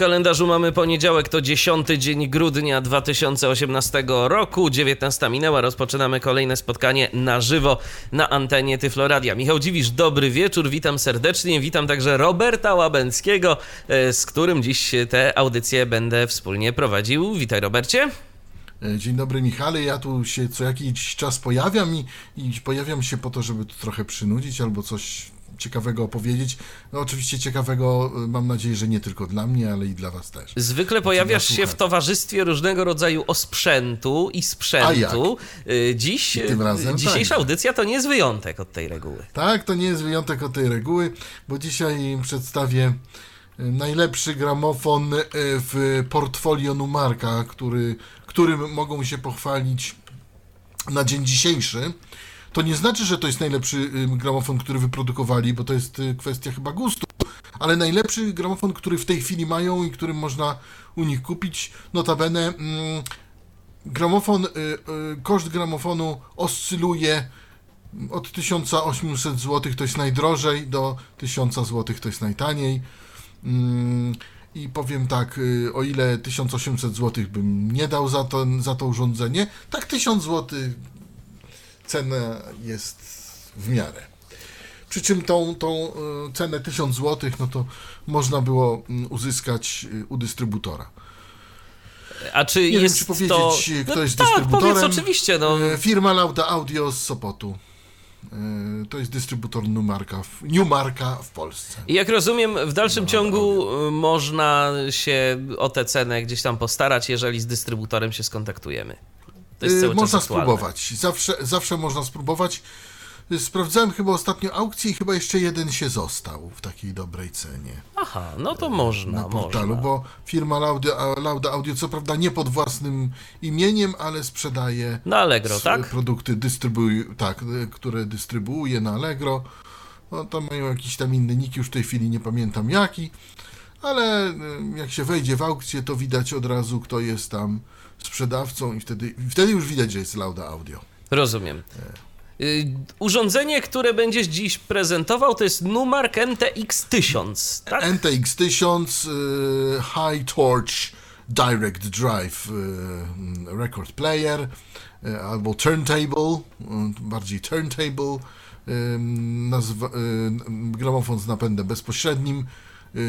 Kalendarzu mamy poniedziałek, to 10 dzień grudnia 2018 roku, 19 minęła, rozpoczynamy kolejne spotkanie na żywo na antenie Tyfloradia. Michał Dziwisz, dobry wieczór, witam serdecznie, witam także Roberta Łabęckiego, e, z którym dziś tę audycję będę wspólnie prowadził. Witaj Robercie. E, Dzień dobry Michale, ja tu się co jakiś czas pojawiam i, i pojawiam się po to, żeby tu trochę przynudzić albo coś ciekawego opowiedzieć. No oczywiście ciekawego, e, mam nadzieję, że nie tylko dla mnie, ale i dla was też. Zwykle pojawiasz się w towarzystwie różnego rodzaju osprzętu i sprzętu. Y, Dziś, Tym razem dzisiejsza tak. audycja to nie jest wyjątek od tej reguły. Tak, to nie jest wyjątek od tej reguły, bo dzisiaj przedstawię najlepszy gramofon w portfolio Numarka, który, którym mogą się pochwalić na dzień dzisiejszy. To nie znaczy, że to jest najlepszy gramofon, który wyprodukowali, bo to jest y, kwestia chyba gustu, ale najlepszy gramofon, który w tej chwili mają i którym można u nich kupić. Notabene mm, gramofon, y, y, koszt gramofonu oscyluje od 1800 zł to jest najdrożej, do 1000 zł to jest najtaniej. I powiem tak, o ile 1800 zł bym nie dał za to, za to urządzenie, tak 1000 zł cena jest w miarę. Przy czym tą, tą y, cenę 1000 zł, no to można było mm, uzyskać y, u dystrybutora. A czy Nie jest wiem, czy powiedzieć, to... kto no jest tak, dystrybutorem. powiedz oczywiście, no. E, Firma Lauda Audio z Sopotu. E, To jest dystrybutor Numarka w, Newmarka w Polsce. I jak rozumiem, w dalszym ciągu y, można się o tę cenę gdzieś tam postarać, jeżeli z dystrybutorem się skontaktujemy. To jest cały Można czas spróbować. Zawsze, zawsze można spróbować. E, Sprawdzałem chyba ostatnio aukcję i chyba jeszcze jeden się został w takiej dobrej cenie Aha, no to można, na portalu, można. bo firma Lauda, Lauda Audio, co prawda nie pod własnym imieniem, ale sprzedaje Na Allegro, tak? produkty, tak, e, które dystrybuuje na Allegro. No, tam mają jakiś tam inny nick, już w tej chwili nie pamiętam jaki, ale jak się wejdzie w aukcję, to widać od razu, kto jest tam sprzedawcą i wtedy, wtedy już widać, że jest Lauda Audio. Rozumiem. Y, Urządzenie, które będziesz dziś prezentował, to jest Numark NTX 1000, tak? NTX 1000 y, High Torch Direct Drive y, Record Player albo Turntable, bardziej Turntable, nazwa, gramofon z napędem bezpośrednim,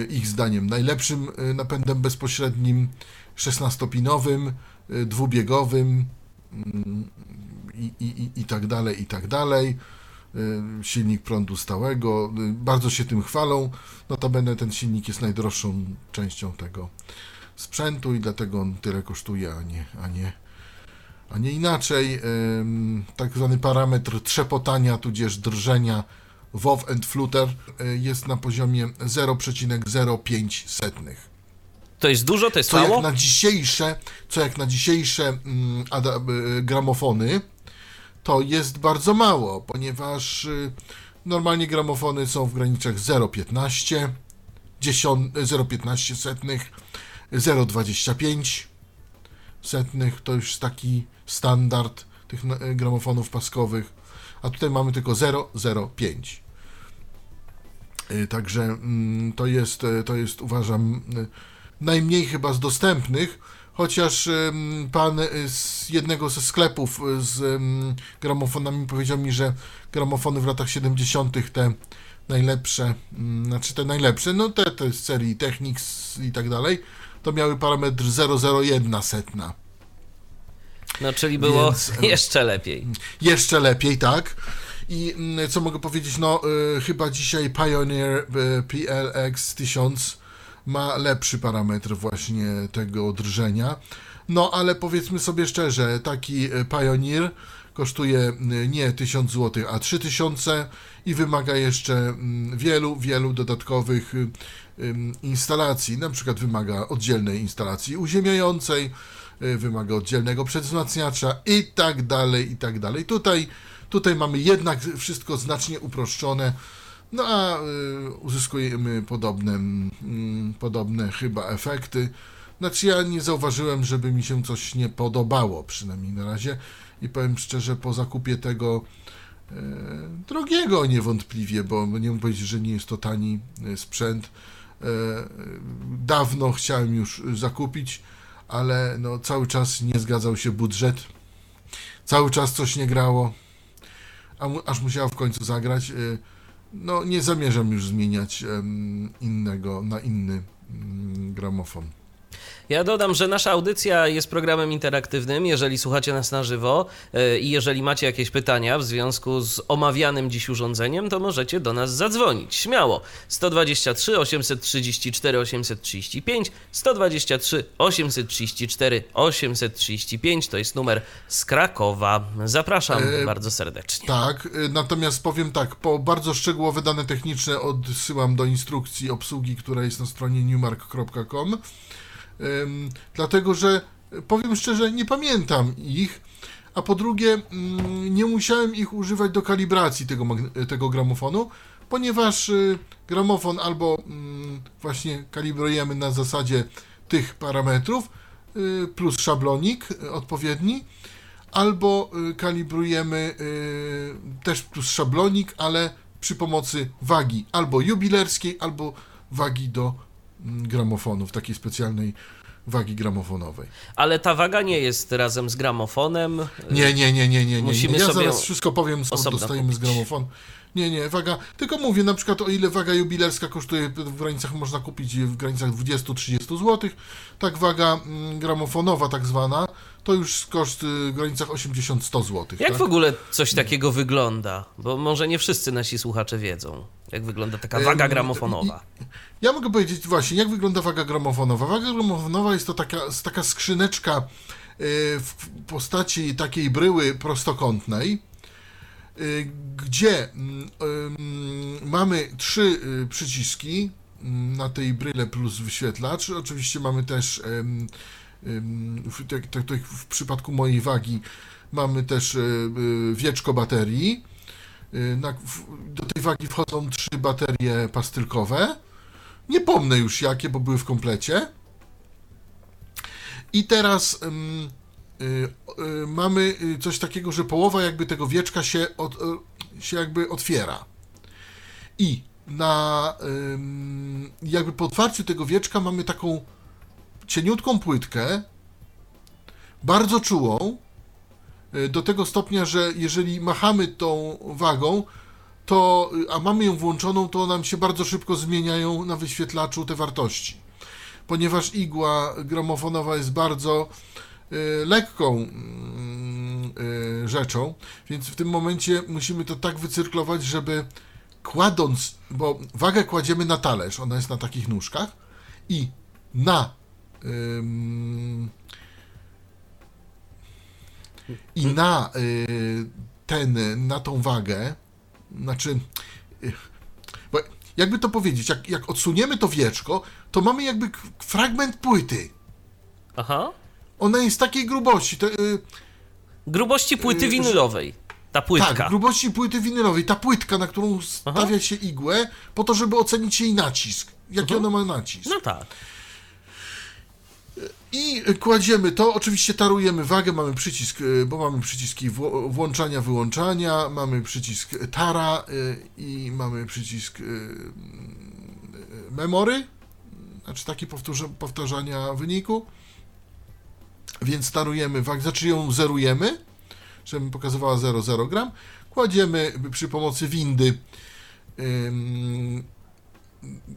ich zdaniem najlepszym napędem bezpośrednim, 16-pinowym, y, dwubiegowym mm, i, i, i, tak dalej, i tak dalej. Y, Silnik prądu stałego, y, bardzo się tym chwalą. Notabene ten silnik jest najdroższą częścią tego sprzętu i dlatego on tyle kosztuje, a nie, a nie, a nie inaczej. Tak zwany parametr trzepotania tudzież drżenia WoW and Flutter y, jest na poziomie 0,05 setnych. To jest dużo, to jest Co jak mało? na dzisiejsze, co jak na dzisiejsze mm, y, gramofony, to jest bardzo mało, ponieważ y, normalnie gramofony są w granicach 0,15, 10 0,15 setnych, 0,25 setnych, to już taki standard tych y, gramofonów paskowych, a tutaj mamy tylko 0,05. Y, Także mm, to jest, y, to jest uważam y, najmniej chyba z dostępnych, chociaż pan y, z jednego ze sklepów y, z gramofonami powiedział mi, że gramofony w latach 70. te najlepsze, ym, znaczy te najlepsze, no te, te z serii Technics i tak dalej, to miały parametr 001 setna. No, czyli było Więc, jeszcze lepiej. Jeszcze lepiej, tak. I mm, co mogę powiedzieć? No, y, chyba dzisiaj Pioneer y, PLX 1000 ma lepszy parametr właśnie tego drżenia. No, ale powiedzmy sobie szczerze, taki y, Pioneer kosztuje y, nie 1000 zł, a 3000 i wymaga jeszcze mm, wielu, wielu dodatkowych ym, instalacji. Na przykład wymaga oddzielnej instalacji uziemiającej, wymaga oddzielnego przedwzmacniacza i tak dalej, i tak dalej. Tutaj, tutaj mamy jednak wszystko znacznie uproszczone, no a y, uzyskujemy podobne, mm, podobne chyba efekty. Znaczy ja nie zauważyłem, żeby mi się coś nie podobało, przynajmniej na razie. I powiem szczerze, po zakupie tego e, drogiego niewątpliwie, bo nie mógł powiedzieć, że nie jest to tani e, sprzęt. E, dawno chciałem już zakupić, ale no, cały czas nie zgadzał się budżet. Cały czas coś nie grało, a aż musiała w końcu zagrać. E, no, nie zamierzam już zmieniać innego na inny mm, gramofon. Ja dodam, że nasza audycja jest programem interaktywnym. Jeżeli słuchacie nas na żywo e, i jeżeli macie jakieś pytania w związku z omawianym dziś urządzeniem, to możecie do nas zadzwonić. Śmiało. 123 834 835 123 834 835 to jest numer z Krakowa. Zapraszam E, bardzo serdecznie. Tak, y, natomiast powiem tak, po bardzo szczegółowe dane techniczne odsyłam do instrukcji obsługi, która jest na stronie newmark.com, dlatego że powiem szczerze, nie pamiętam ich, a po drugie mm, nie musiałem ich używać do kalibracji tego, tego gramofonu, ponieważ y, gramofon albo mm, właśnie kalibrujemy na zasadzie tych parametrów y, plus szablonik y, odpowiedni, albo kalibrujemy też plus szablonik, ale przy pomocy wagi albo jubilerskiej, albo wagi do gramofonów, takiej specjalnej wagi gramofonowej. Ale ta waga nie jest razem z gramofonem. Nie, nie, nie, nie, nie, nie. Musimy. Ja sobie zaraz wszystko powiem, skąd dostajemy z kupić. gramofonu. Nie, nie, waga. Tylko mówię, na przykład o ile waga jubilerska kosztuje w granicach, można kupić w granicach 20-30 zł, tak waga mm, gramofonowa tak zwana, to już koszt y, w granicach 80-100 zł. Jak tak? w ogóle coś takiego wygląda? Bo może nie wszyscy nasi słuchacze wiedzą, jak wygląda taka waga gramofonowa. Ja mogę powiedzieć właśnie, jak wygląda waga gramofonowa. Waga gramofonowa jest to taka, taka skrzyneczka y, w postaci takiej bryły prostokątnej, gdzie mm, ym, mamy trzy y, przyciski mm, na tej bryle plus wyświetlacz. Oczywiście mamy też w, przypadku mojej wagi mamy też y, y, wieczko baterii. Y, w, do tej wagi wchodzą trzy baterie pastylkowe. Nie pomnę już jakie, bo były w komplecie. I teraz y, y, mamy y, coś takiego, że połowa jakby tego wieczka się, od, y, się jakby otwiera. I na jakby po otwarciu tego wieczka mamy taką cieniutką płytkę, bardzo czułą, y, do tego stopnia, że jeżeli machamy tą wagą, to, y, a mamy ją włączoną, to nam się bardzo szybko zmieniają na wyświetlaczu te wartości. Ponieważ igła gramofonowa jest bardzo y, lekką mm, y, rzeczą, więc w tym momencie musimy to tak wycyrklować, żeby kładąc, bo wagę kładziemy na talerz, ona jest na takich nóżkach i na i na y, ten, na tą wagę, znaczy, y, bo jakby to powiedzieć, jak, jak odsuniemy to wieczko, to mamy jakby fragment płyty. Aha. Ona jest takiej grubości. To, y, Grubości płyty Yy, winylowej. Ta płytka. tak, grubości płyty winylowej. Ta płytka, na którą stawia się igłę, po to, żeby ocenić jej nacisk. Jaki ona ma nacisk. No tak. I kładziemy to, oczywiście tarujemy wagę, mamy przycisk, y, bo mamy przyciski włączania, wyłączania, mamy przycisk tara y, i mamy przycisk y, memory, znaczy taki powtarzania wyniku. Więc tarujemy wagę, znaczy ją zerujemy, żeby pokazywała 0,0 gram. Kładziemy przy pomocy windy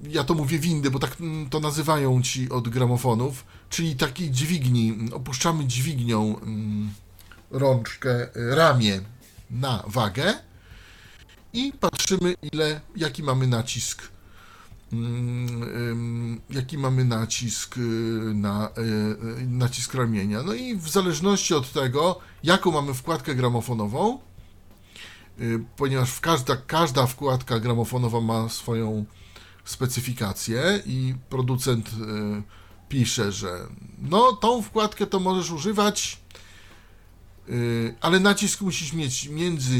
ja to mówię windy, bo tak mm, to nazywają ci od gramofonów, czyli takiej dźwigni, opuszczamy dźwignią rączkę, y, ramię na wagę i patrzymy ile, jaki mamy nacisk jaki mamy nacisk y, na y, y, nacisk ramienia. No i w zależności od tego, jaką mamy wkładkę gramofonową, ponieważ każda, każda wkładka gramofonowa ma swoją specyfikację i producent pisze, że no tą wkładkę to możesz używać, ale nacisk musisz mieć między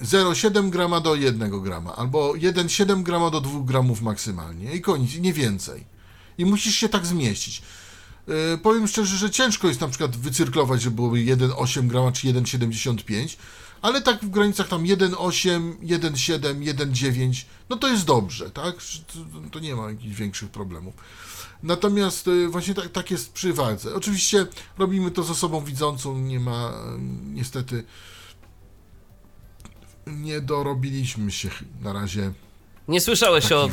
0,7 grama do 1 grama, albo 1,7 grama do 2 gramów maksymalnie i koniec, nie więcej. I musisz się tak zmieścić. E, powiem szczerze, że ciężko jest na przykład wycyrklować, że byłoby 1,8 grama czy 1,75, ale tak w granicach tam 1,8, 1,7, 1,9, no to jest dobrze, tak? To nie ma jakichś większych problemów. Natomiast e, właśnie tak, tak jest przy wadze. Oczywiście robimy to z osobą widzącą, nie ma e, niestety nie dorobiliśmy się na razie Nie słyszałeś o,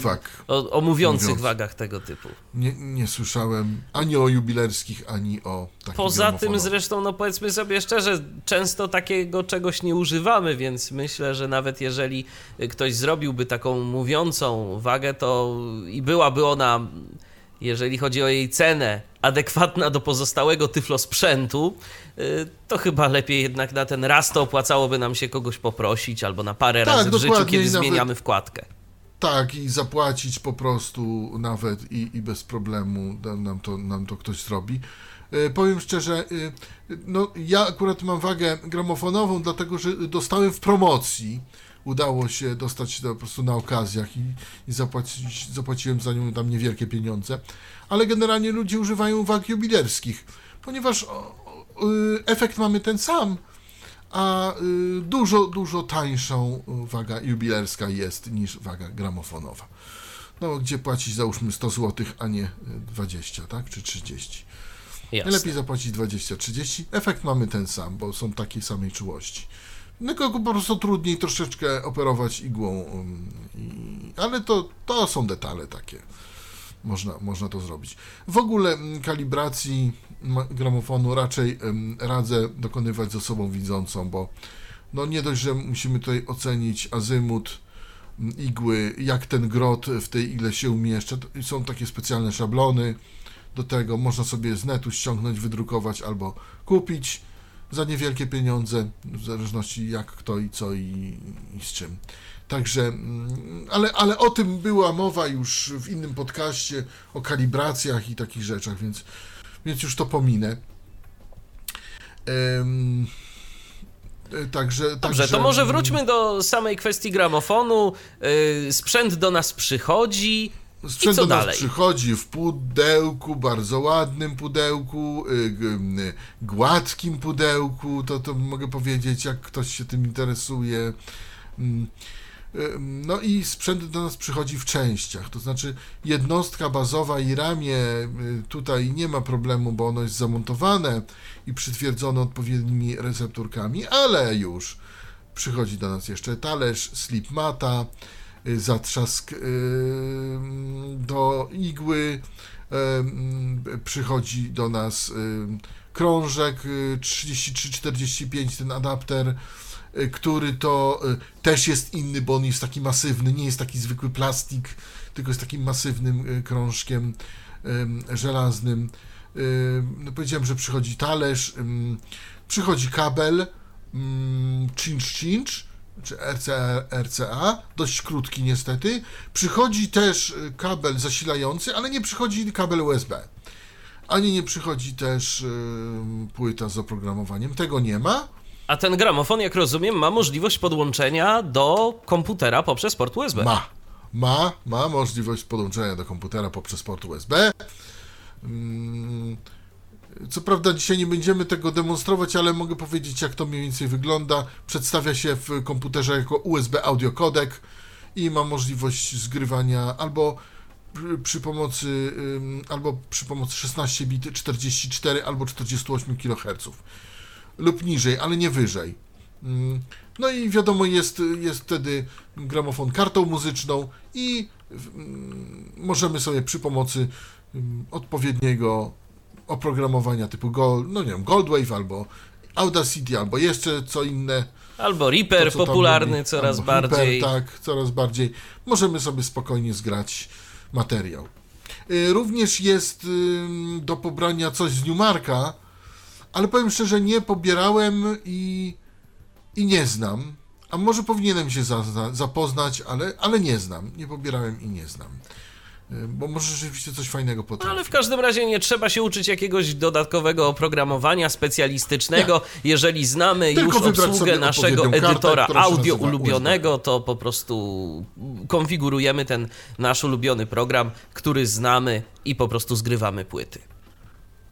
o, o mówiących Mówiąc. wagach tego typu. Nie, nie słyszałem ani o jubilerskich, ani o takich Poza tym zresztą, no powiedzmy sobie szczerze, często takiego czegoś nie używamy, więc myślę, że nawet jeżeli ktoś zrobiłby taką mówiącą wagę, to i byłaby ona, jeżeli chodzi o jej cenę, adekwatna do pozostałego tyflosprzętu, y, to chyba lepiej jednak na ten raz to opłacałoby nam się kogoś poprosić albo na parę Tak, razy w życiu, kiedy nawet- zmieniamy wkładkę. Tak, i zapłacić po prostu nawet i, i bez problemu nam to, nam to ktoś zrobi. E, powiem szczerze, e, no ja akurat mam wagę gramofonową, dlatego że dostałem w promocji. Udało się dostać to po prostu na okazjach i, i zapłacić, zapłaciłem za nią tam niewielkie pieniądze. Ale generalnie ludzie używają wag jubilerskich, ponieważ o, o, y, efekt mamy ten sam, a y, dużo, dużo tańszą y, waga jubilerska jest niż waga gramofonowa. No, gdzie płacić załóżmy 100 zł, a nie y, 20, tak? Czy 30. Jasne. Lepiej zapłacić 20-30. Efekt mamy ten sam, bo są takiej samej czułości. Tylko po prostu trudniej troszeczkę operować igłą, i, ale to, to są detale takie. Można, można to zrobić. W ogóle kalibracji gramofonu raczej radzę dokonywać z osobą widzącą, bo no nie dość, że musimy tutaj ocenić azymut igły, jak ten grot w tej igle się umieszcza. Są takie specjalne szablony do tego. Można sobie z netu ściągnąć, wydrukować albo kupić za niewielkie pieniądze, w zależności jak kto i co i, i z czym. Także, mm, ale, ale o tym była mowa już w innym podcaście, o kalibracjach i takich rzeczach, więc, więc już to pominę. Em, e, także, Dobrze, także, to może wróćmy do samej kwestii gramofonu. Yy, sprzęt do nas przychodzi. Sprzęt do nas dalej? przychodzi w pudełku, bardzo ładnym pudełku, y, y, gładkim pudełku, to, to mogę powiedzieć, jak ktoś się tym interesuje. Mm, y, No i sprzęt do nas przychodzi w częściach, to znaczy jednostka bazowa i ramię tutaj nie ma problemu, bo ono jest zamontowane i przytwierdzone odpowiednimi recepturkami, ale już przychodzi do nas jeszcze talerz, slip mata, zatrzask y, do igły, y, y, przychodzi do nas y, krążek y, 3345, ten adapter, y, który to y, też jest inny, bo on jest taki masywny, nie jest taki zwykły plastik, tylko jest takim masywnym y, krążkiem y, żelaznym. Y, No powiedziałem, że przychodzi talerz, przychodzi kabel, mm, cinch cinch, czy RCA, RCA, dość krótki niestety. Przychodzi też y, kabel zasilający, ale nie przychodzi kabel USB. Ani nie przychodzi też y, płyta z oprogramowaniem. Tego nie ma. A ten gramofon, jak rozumiem, ma możliwość podłączenia do komputera poprzez port USB. Ma. Ma, ma możliwość podłączenia do komputera poprzez port USB. Mm, Co prawda dzisiaj nie będziemy tego demonstrować, ale mogę powiedzieć jak to mniej więcej wygląda. Przedstawia się w komputerze jako USB audio codec i ma możliwość zgrywania albo przy- pomocy albo przy pomocy 16 bit 44 albo 48 kHz lub niżej, ale nie wyżej. Mm, No i wiadomo, jest, jest wtedy gramofon kartą muzyczną i możemy sobie przy pomocy odpowiedniego oprogramowania typu Gold, no nie wiem, Goldwave albo Audacity, albo jeszcze co inne. Albo Reaper, to, co popularny robi, coraz albo Reaper, bardziej. tak, coraz bardziej. Możemy sobie spokojnie zgrać materiał. Y, Również jest do pobrania coś z Newmarka, ale powiem szczerze, nie pobierałem i, i nie znam. A może powinienem się zapoznać, ale, ale nie znam. Nie pobierałem i nie znam. Y, Bo może rzeczywiście coś fajnego No, potrafi. ale w każdym razie nie trzeba się uczyć jakiegoś dodatkowego oprogramowania specjalistycznego. Jeżeli znamy Tylko już obsługę naszego kartę, edytora się audio ulubionego, to po prostu konfigurujemy ten nasz ulubiony program, który znamy i po prostu zgrywamy płyty.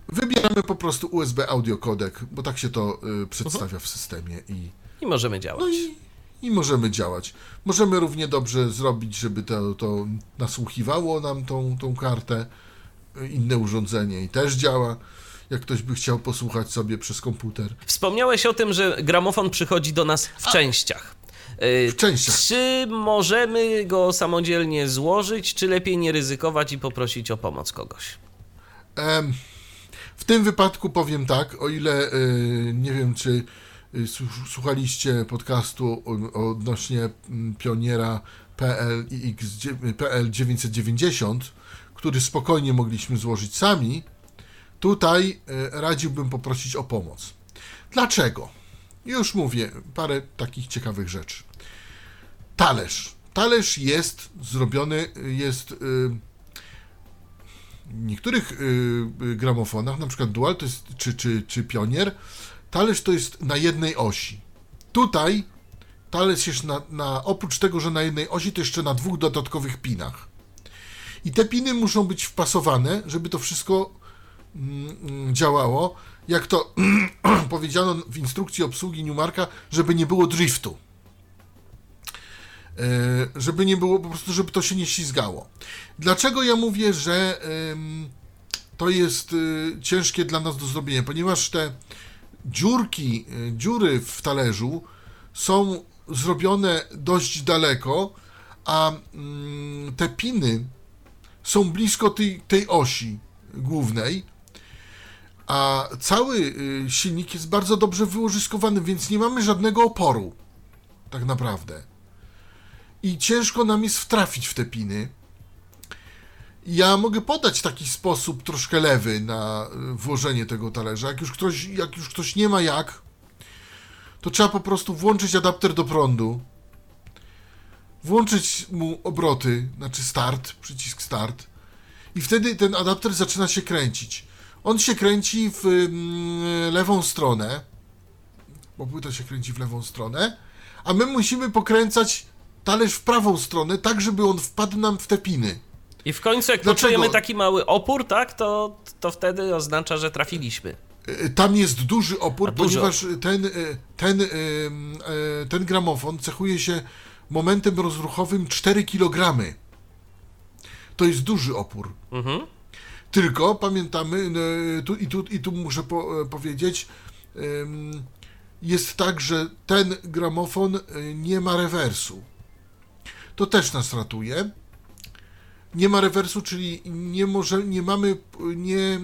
Wybieramy po prostu USB audio kodek, bo tak się to y, przedstawia w systemie i, I możemy działać. no i, i możemy działać. Możemy równie dobrze zrobić, żeby to, to nasłuchiwało nam tą, tą kartę, inne urządzenie i też działa, jak ktoś by chciał posłuchać sobie przez komputer. Wspomniałeś o tym, że gramofon przychodzi do nas w częściach. Y, W częściach. Czy możemy go samodzielnie złożyć, czy lepiej nie ryzykować i poprosić o pomoc kogoś? W tym wypadku powiem tak, o ile y, nie wiem, czy słuchaliście podcastu odnośnie mm, pioniera PLX, PL990, który spokojnie mogliśmy złożyć sami, tutaj y, radziłbym poprosić o pomoc. Dlaczego? Już mówię, parę takich ciekawych rzeczy. Talerz. Talerz jest zrobiony, jest... Y, w niektórych y, y, gramofonach, na przykład Dual jest, czy, czy, czy Pionier, talerz to jest na jednej osi. Tutaj talerz jest na, na, oprócz tego, że na jednej osi, to jeszcze na dwóch dodatkowych pinach. I te piny muszą być wpasowane, żeby to wszystko mm, mm, działało. Jak to powiedziano w instrukcji obsługi Newmarka, żeby nie było driftu. E, żeby nie było, po prostu, żeby to się nie ślizgało. Dlaczego ja mówię, że ym, to jest y, ciężkie dla nas do zrobienia? Ponieważ te dziurki, dziury w talerzu są zrobione dość daleko, a mm, te piny są blisko tej, tej osi głównej, a cały y, silnik jest bardzo dobrze wyłożyskowany, więc nie mamy żadnego oporu, tak naprawdę. I ciężko nam jest wtrafić w te piny. Ja mogę podać taki sposób troszkę lewy na y, włożenie tego talerza. Jak już ktoś, jak już ktoś nie ma jak, to trzeba po prostu włączyć adapter do prądu, włączyć mu obroty, znaczy start, przycisk start i wtedy ten adapter zaczyna się kręcić. On się kręci w mm, lewą stronę, bo płyta się kręci w lewą stronę, a my musimy pokręcać talerz w prawą stronę, tak żeby on wpadł nam w te piny. I w końcu, jak Dlaczego? poczujemy taki mały opór, tak, to, to wtedy oznacza, że trafiliśmy. E, Tam jest duży opór, ponieważ ten, e, ten, e, ten gramofon cechuje się momentem rozruchowym 4 kg. To jest duży opór. Mhm. Tylko pamiętamy, tu, i, tu, i tu muszę po, powiedzieć, jest tak, że ten gramofon nie ma rewersu. To też nas ratuje. Nie ma rewersu, czyli nie, może, nie mamy, nie,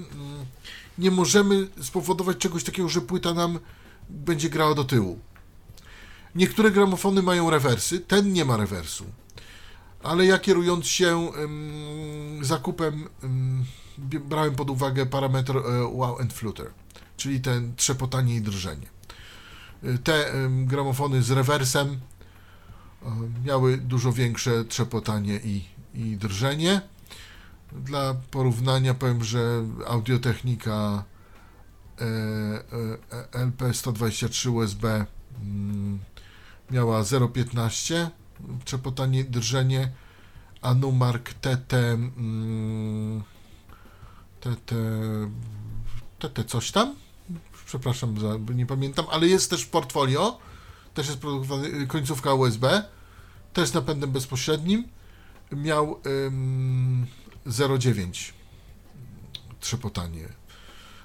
nie możemy spowodować czegoś takiego, że płyta nam będzie grała do tyłu. Niektóre gramofony mają rewersy, ten nie ma rewersu. Ale ja kierując się em, zakupem, brałem pod uwagę parametr e, wow and flutter, czyli ten trzepotanie i drżenie. E, Te gramofony z rewersem e, miały dużo większe trzepotanie i, i drżenie. Dla porównania powiem, że audiotechnika e, e, LP123 USB mm, miała 0,15 trzepotanie, drżenie, a Numark TT mm, TT TT coś tam? Przepraszam, za, nie pamiętam, ale jest też portfolio, też jest produkowany, końcówka USB, też z napędem bezpośrednim, miał ym, 0,9 trzepotanie,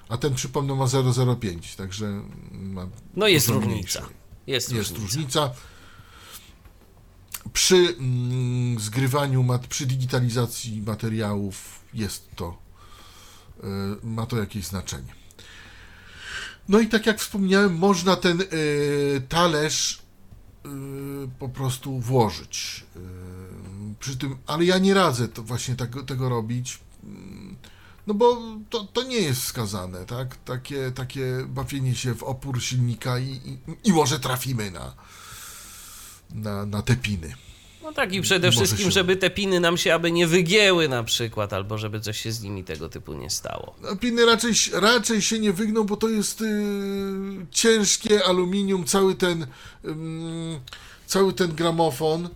a ten przypomnę ma 0,05, także ma No jest różnica. Jest, Jest różnica. różnica. Przy mm, zgrywaniu, mat, przy digitalizacji materiałów jest to, y, ma to jakieś znaczenie. No i tak jak wspomniałem, można ten y, talerz y, po prostu włożyć. Y, przy tym, ale ja nie radzę to właśnie tego, tego robić. mm, No bo to, to nie jest wskazane, tak? Takie, takie bawienie się w opór silnika i, i, i może trafimy na, na, na te piny. No tak i przede wszystkim, się- żeby te piny nam się aby nie wygięły na przykład, albo żeby coś się z nimi tego typu nie stało. No, Piny raczej, raczej się nie wygną, bo to jest y, ciężkie aluminium, cały ten, ym, cały ten gramofon.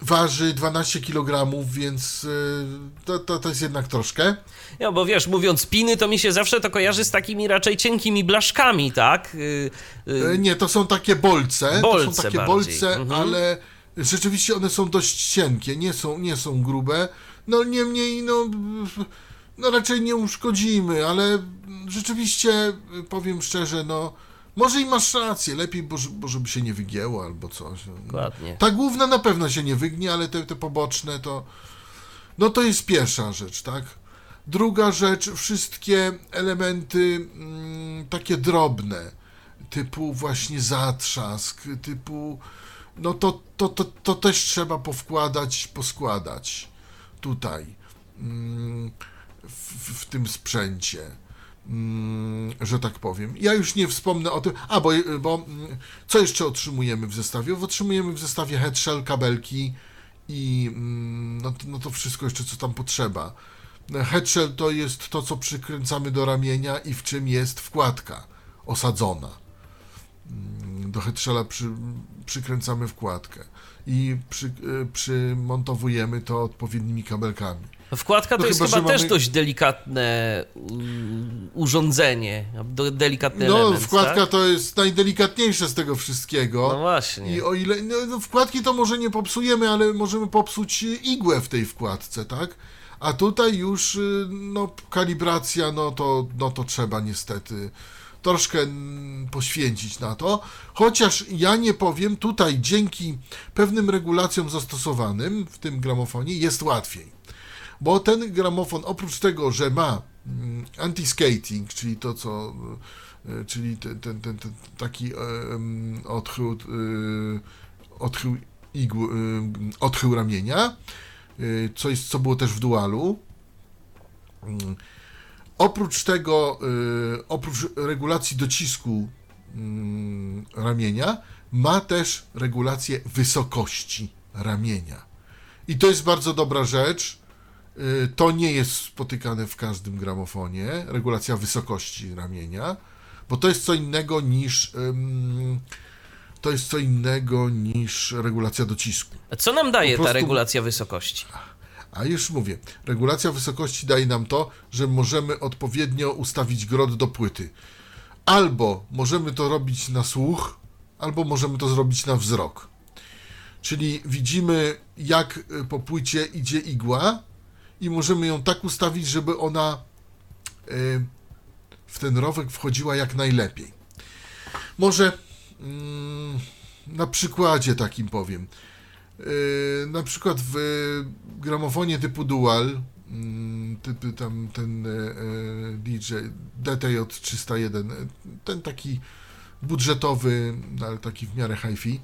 Waży 12 kg, więc y, to, to, to jest jednak troszkę. No bo wiesz, mówiąc piny, to mi się zawsze to kojarzy z takimi raczej cienkimi blaszkami, tak? Y, y, E, Nie, to są takie bolce. Bolce to są takie bardziej. bolce, Mhm. ale rzeczywiście one są dość cienkie, nie są, nie są grube. No niemniej, no, no raczej nie uszkodzimy, ale rzeczywiście powiem szczerze, no może i masz rację, lepiej, bo, bo żeby się nie wygięło albo coś. Dokładnie. Ta główna na pewno się nie wygnie, ale te, te poboczne to. No to jest pierwsza rzecz, tak? Druga rzecz, wszystkie elementy mm, takie drobne, typu właśnie zatrzask, typu. No to, to, to, to też trzeba powkładać, poskładać tutaj, mm, w, w tym sprzęcie że tak powiem. Ja już nie wspomnę o tym. A, bo, bo mm, co jeszcze otrzymujemy w zestawie? Otrzymujemy w zestawie headshell, kabelki i mm, no, to- no to wszystko jeszcze, co tam potrzeba. Headshell to jest to, co przykręcamy do ramienia i w czym jest wkładka osadzona. Mm, Do headshella przy, przykręcamy wkładkę i przy, y, przymontowujemy to odpowiednimi kabelkami. Wkładka to No jest chyba, też mamy- dość delikatne urządzenie, delikatny No, element, wkładka tak? to jest najdelikatniejsze z tego wszystkiego. No właśnie. I o ile. No, no, wkładki to może nie popsujemy, ale możemy popsuć igłę w tej wkładce, tak? A tutaj już y, no, kalibracja, no to, no to trzeba niestety troszkę mm, poświęcić na to. Chociaż ja nie powiem, tutaj dzięki pewnym regulacjom zastosowanym w tym gramofonie jest łatwiej. Bo ten gramofon oprócz tego, że ma mm, anti-skating, czyli to co, y, czyli ten, ten, ten, ten taki em, odchył, y, odchył igł, y, odchył ramienia, co, jest, co było też w dualu. Mm. Oprócz tego, oprócz regulacji docisku mm, ramienia, ma też regulację wysokości ramienia. I to jest bardzo dobra rzecz. Y, To nie jest spotykane w każdym gramofonie, regulacja wysokości ramienia, bo to jest co innego niż to jest co innego niż regulacja docisku. A Co nam daje po ta prostu- regulacja wysokości? A już mówię, regulacja wysokości daje nam to, że możemy odpowiednio ustawić grot do płyty. Albo możemy to robić na słuch, albo możemy to zrobić na wzrok. Czyli widzimy, jak y, po płycie idzie igła i możemy ją tak ustawić, żeby ona y, w ten rowek wchodziła jak najlepiej. Może mm, na przykładzie takim powiem. Yy, na przykład w gramofonie typu Dual, mm, typy tam ten e, e, DJ DTJ 301, e, ten taki budżetowy, ale taki w miarę hi-fi,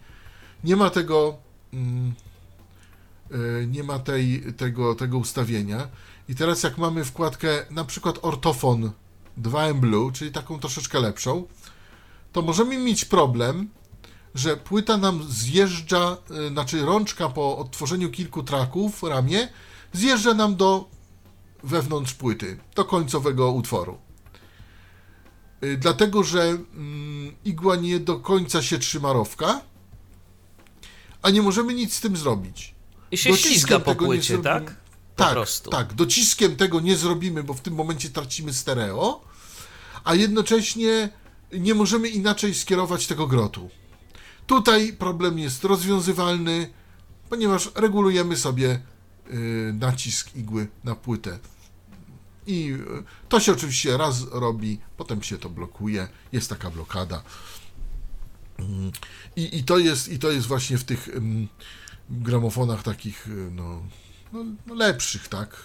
nie ma tego mm, e, nie ma tej, tego, tego ustawienia i teraz jak mamy wkładkę na przykład ortofon 2M Blue, czyli taką troszeczkę lepszą, to możemy mieć problem, że płyta nam zjeżdża, y, znaczy rączka po odtworzeniu kilku traków, ramię, zjeżdża nam do wewnątrz płyty, do końcowego utworu. Y, Dlatego, że mm, igła nie do końca się trzyma rowka, a nie możemy nic z tym zrobić. I się ślizga po płycie, tak? Po Tak, prostu. tak. Dociskiem tego nie zrobimy, bo w tym momencie tracimy stereo, a jednocześnie nie możemy inaczej skierować tego grotu. Tutaj problem jest rozwiązywalny, ponieważ regulujemy sobie y, nacisk igły na płytę. I y, to się oczywiście raz robi, potem się to blokuje, jest taka blokada. Mm, I, i, to, jest, I to jest właśnie w tych ym, gramofonach takich y, no, no, no lepszych, tak?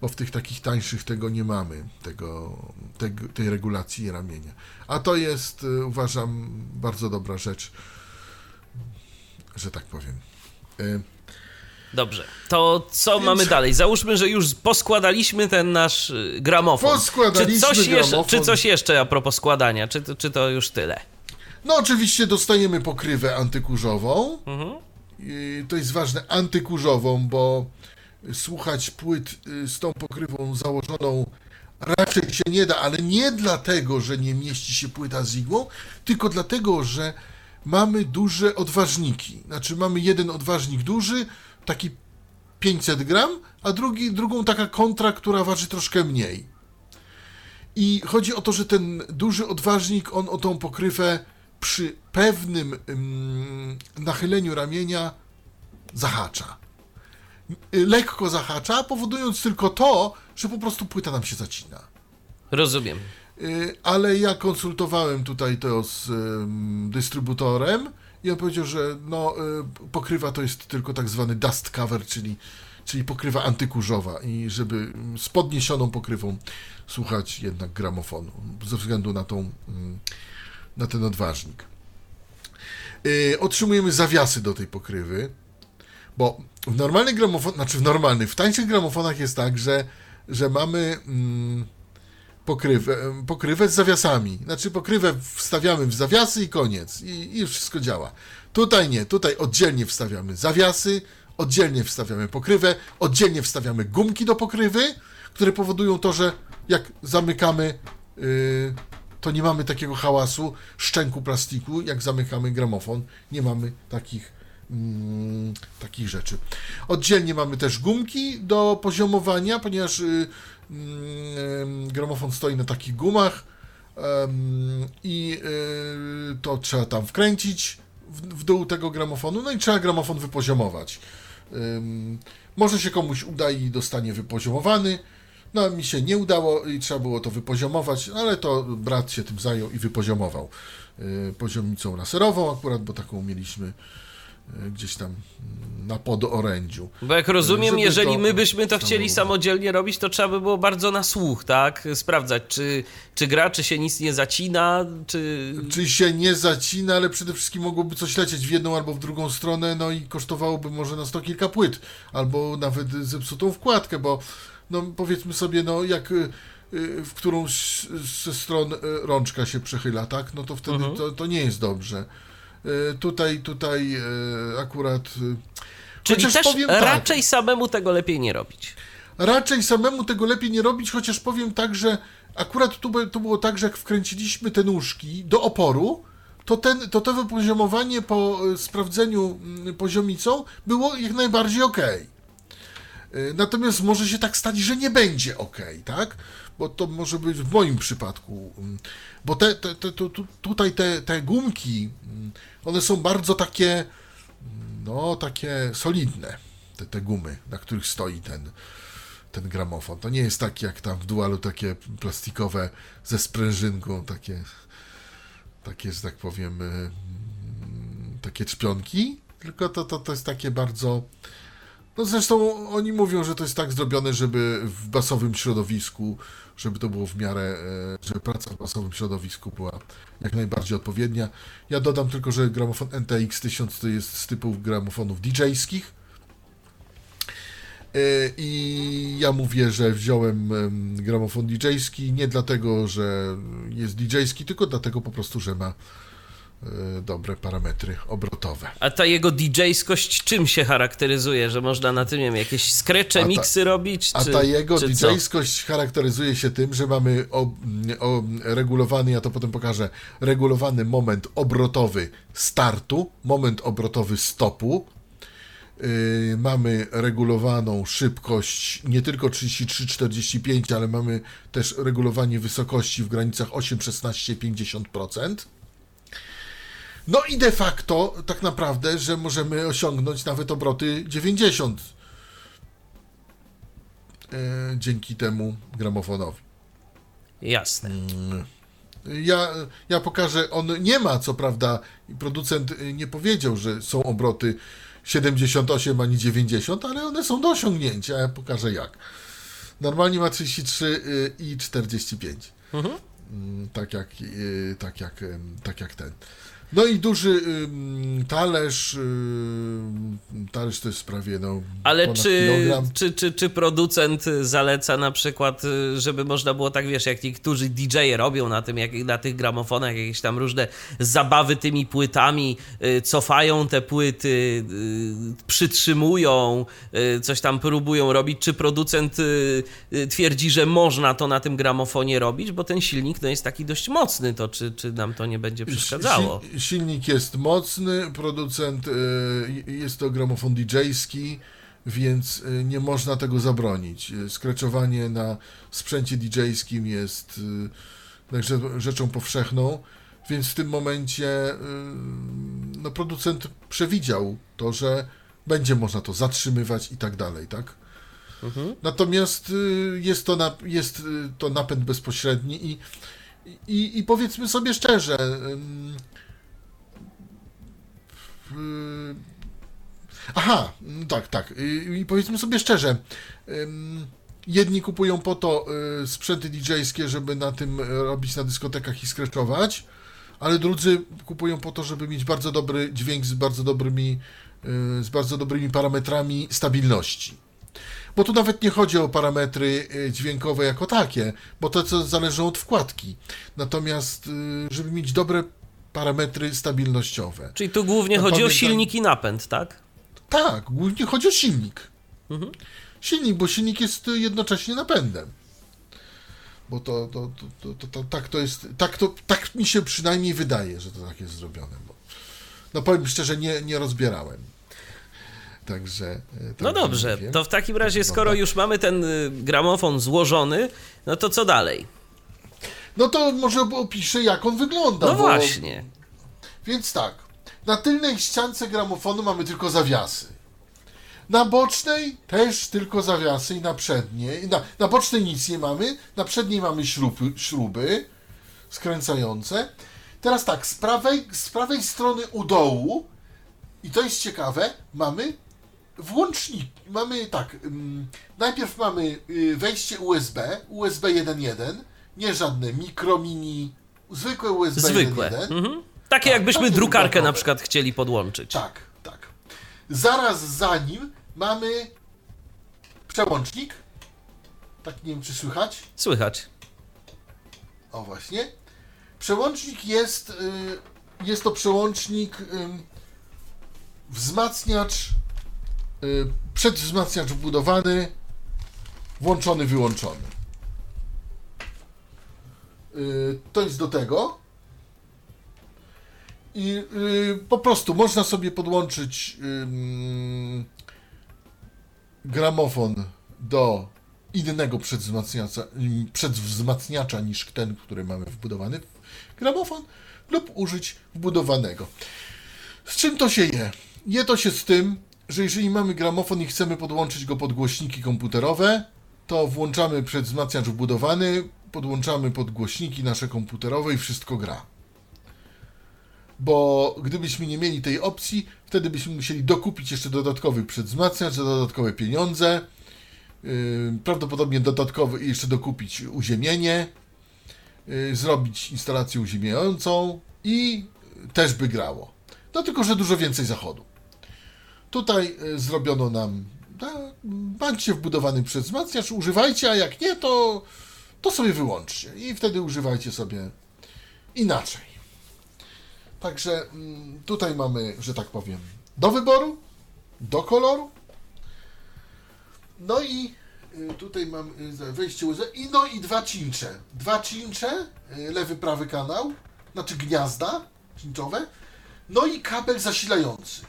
Bo w tych takich tańszych tego nie mamy, tego, tego, tej regulacji ramienia. A to jest, y, uważam, bardzo dobra rzecz, że tak powiem. Y, Dobrze. To co Więc- mamy dalej? Załóżmy, że już poskładaliśmy ten nasz gramofon. Poskładaliśmy czy coś, jeszcze, gramofon. czy coś jeszcze a propos składania? Czy, to- czy to już tyle? No, oczywiście dostajemy pokrywę antykurzową. Mhm. To jest ważne, antykurzową, bo słuchać płyt y, z tą pokrywą założoną raczej się nie da, ale nie dlatego, że nie mieści się płyta z igłą, tylko dlatego, że mamy duże odważniki. Znaczy mamy jeden odważnik duży, taki 500 gram, a drugi, drugą taka kontra, która waży troszkę mniej. I chodzi o to, że ten duży odważnik, on o tą pokrywę przy pewnym ym, nachyleniu ramienia zahacza. Lekko zahacza, powodując tylko to, że po prostu płyta nam się zacina. Rozumiem. Y, ale ja konsultowałem tutaj to z dystrybutorem i on powiedział, że no, y, pokrywa to jest tylko tak zwany dust cover, czyli, czyli pokrywa antykurzowa i żeby z podniesioną pokrywą słuchać jednak gramofonu ze względu na tą, na ten odważnik. Y, otrzymujemy zawiasy do tej pokrywy, bo w normalnych gramofonach, znaczy w normalnych, w tańszych gramofonach jest tak, że, że mamy mm, pokrywę, pokrywę z zawiasami. Znaczy pokrywę wstawiamy w zawiasy i koniec. I, I wszystko działa. Tutaj nie. Tutaj oddzielnie wstawiamy zawiasy, oddzielnie wstawiamy pokrywę, oddzielnie wstawiamy gumki do pokrywy, które powodują to, że jak zamykamy, yy, to nie mamy takiego hałasu, szczęku plastiku, jak zamykamy gramofon. Nie mamy takich, mm, takich rzeczy. Oddzielnie mamy też gumki do poziomowania, ponieważ yy, gramofon stoi na takich gumach i y, to trzeba tam wkręcić w dół tego gramofonu, no i trzeba gramofon wypoziomować. Może się komuś uda i dostanie wypoziomowany, no mi się nie udało i trzeba było to wypoziomować, ale to brat się tym zajął i wypoziomował y, poziomnicą laserową akurat, bo taką mieliśmy E, gdzieś tam na podorędziu. Bo jak rozumiem, Żeby jeżeli my byśmy to chcieli samodzielnie robić, to trzeba by było bardzo na słuch, tak? Sprawdzać, czy, czy gra, czy się nic nie zacina, czy... Czy się nie zacina, ale przede wszystkim mogłoby coś lecieć w jedną albo w drugą stronę, no i kosztowałoby może na sto kilka płyt, albo nawet zepsutą wkładkę, bo no powiedzmy sobie, no jak y, w którąś ze stron y, rączka się przechyla, tak? No to wtedy mhm. to, to nie jest dobrze. Tutaj, tutaj akurat. Czyli chociaż też powiem tak. raczej tak, samemu tego lepiej nie robić. Raczej samemu tego lepiej nie robić, chociaż powiem tak, że akurat tu, tu było tak, że jak wkręciliśmy te nóżki do oporu, to, ten, to to wypoziomowanie po sprawdzeniu mm, poziomicą było jak najbardziej ok. Natomiast może się tak stać, że nie będzie ok, tak? Bo to może być w moim przypadku. Mm, bo te, te, te, tutaj te, te gumki mm, one są bardzo takie, no, takie solidne, te, te gumy, na których stoi ten, ten gramofon. To nie jest taki jak tam w dualu, takie plastikowe ze sprężynką, takie, takie, że tak powiem, mm, takie czpionki, tylko to, to, to jest takie bardzo. No zresztą oni mówią, że to jest tak zrobione, żeby w basowym środowisku żeby to było w miarę, e, żeby praca w basowym środowisku była jak najbardziej odpowiednia. Ja dodam tylko, że gramofon NTX 1000 to jest z typów gramofonów DJ-skich. E, I ja mówię, że wziąłem gramofon DJ-ski nie dlatego, że jest DJ-ski, tylko dlatego po prostu, że ma dobre parametry obrotowe. A ta jego DJ-skość czym się charakteryzuje? Że można na tym, nie wiem, jakieś skrecze, miksy robić? Czy, a ta jego DJ-skość charakteryzuje się tym, że mamy regulowany, ja to potem pokażę, regulowany moment obrotowy startu, moment obrotowy stopu, Yy, mamy regulowaną szybkość nie tylko 33-45, ale mamy też regulowanie wysokości w granicach 8-16-50%. No i de facto tak naprawdę, że możemy osiągnąć nawet obroty 90 e, dzięki temu gramofonowi. Jasne. Mm. Ja, ja pokażę, on nie ma, co prawda, producent nie powiedział, że są obroty 78 ani 90, ale one są do osiągnięcia. Ja pokażę jak. Normalnie ma 33 y, i 45. Mhm. Mm, tak jak, y, tak jak, tak jak ten. No i duży talerz, talerz to jest prawie no Ale czy, czy, czy, czy producent zaleca na przykład, y, żeby można było tak, wiesz, jak niektórzy DJ-e robią na tym, jak, na tych gramofonach jakieś tam różne zabawy tymi płytami, y, cofają te płyty, y, przytrzymują, coś tam próbują robić, czy producent twierdzi, że można to na tym gramofonie robić, bo ten silnik no, jest taki dość mocny, to czy, czy nam to nie będzie przeszkadzało? Silnik jest mocny, producent y, jest to gramofon DJ-ski, więc y, nie można tego zabronić. Y, Skreczowanie na sprzęcie DJ-skim jest także rzeczą powszechną, więc w tym momencie no, producent przewidział to, że będzie można to zatrzymywać i tak dalej, tak? Natomiast y, jest to, na, jest to napęd bezpośredni i, i, i powiedzmy sobie szczerze, aha, mm, tak, tak, i powiedzmy sobie szczerze, jedni kupują po to y, sprzęty DJ-skie, żeby na tym robić na dyskotekach i skreczować, ale drudzy kupują po to, żeby mieć bardzo dobry dźwięk z bardzo dobrymi, y, z bardzo dobrymi parametrami stabilności. Bo tu nawet nie chodzi o parametry y, dźwiękowe jako takie, bo to co zależą od wkładki. Natomiast, żeby mieć dobre parametry stabilnościowe. Czyli tu głównie No chodzi o pamiętam- silnik i napęd, tak? Tak, głównie chodzi o silnik. Silnik, bo silnik jest jednocześnie napędem. Bo to, to, to, to, to, tak to jest, tak, to, tak mi się przynajmniej wydaje, że to tak jest zrobione. Bo, no powiem szczerze, nie, nie rozbierałem. Także. e, No także dobrze, to w takim razie, No skoro tak. już mamy ten y, gramofon złożony, no to co dalej? No to może opiszę, jak on wygląda. No bo- właśnie. Więc tak, na tylnej ściance gramofonu mamy tylko zawiasy. Na bocznej też tylko zawiasy i na przedniej. Na, na bocznej nic nie mamy, na przedniej mamy śruby, śruby skręcające. Teraz tak, z prawej, z prawej strony u dołu, i to jest ciekawe, mamy włącznik. Mamy tak, ym, najpierw mamy y, wejście USB, USB 1.1, nie żadne mikro, mini, zwykłe USB Zwykłe. 1.1. Mhm. Takie Tak, jakbyśmy takie drukarkę drukarkowe. na przykład chcieli podłączyć. Tak, tak. Zaraz za nim mamy przełącznik. Tak nie wiem, czy słychać. Słychać. O właśnie. Przełącznik jest. y, Jest to przełącznik ym, wzmacniacz. y, Przedwzmacniacz wbudowany, włączony, wyłączony. Y, To jest do tego. I y, po prostu można sobie podłączyć gramofon do innego przedwzmacniacza, przedwzmacniacza niż ten, który mamy wbudowany w gramofon, lub użyć wbudowanego. Z czym to się je? Je to się z tym, że jeżeli mamy gramofon i chcemy podłączyć go pod głośniki komputerowe, to włączamy przedwzmacniacz wbudowany, podłączamy pod głośniki nasze komputerowe i wszystko gra bo gdybyśmy nie mieli tej opcji, wtedy byśmy musieli dokupić jeszcze dodatkowy przedwzmacniacz dodatkowe pieniądze, yy, prawdopodobnie dodatkowy jeszcze dokupić uziemienie, yy, zrobić instalację uziemiającą i też by grało. No tylko, że dużo więcej zachodu. Tutaj yy, zrobiono nam, macie wbudowany przedwzmacniacz, używajcie, a jak nie, to, to sobie wyłączcie i wtedy używajcie sobie inaczej. Także mm, tutaj mamy, że tak powiem, do wyboru, do koloru. No i y, tutaj mam y, wejście USB i no i dwa cincze. Dwa cincze, y, lewy, prawy kanał, znaczy gniazda cinczowe. No i kabel zasilający.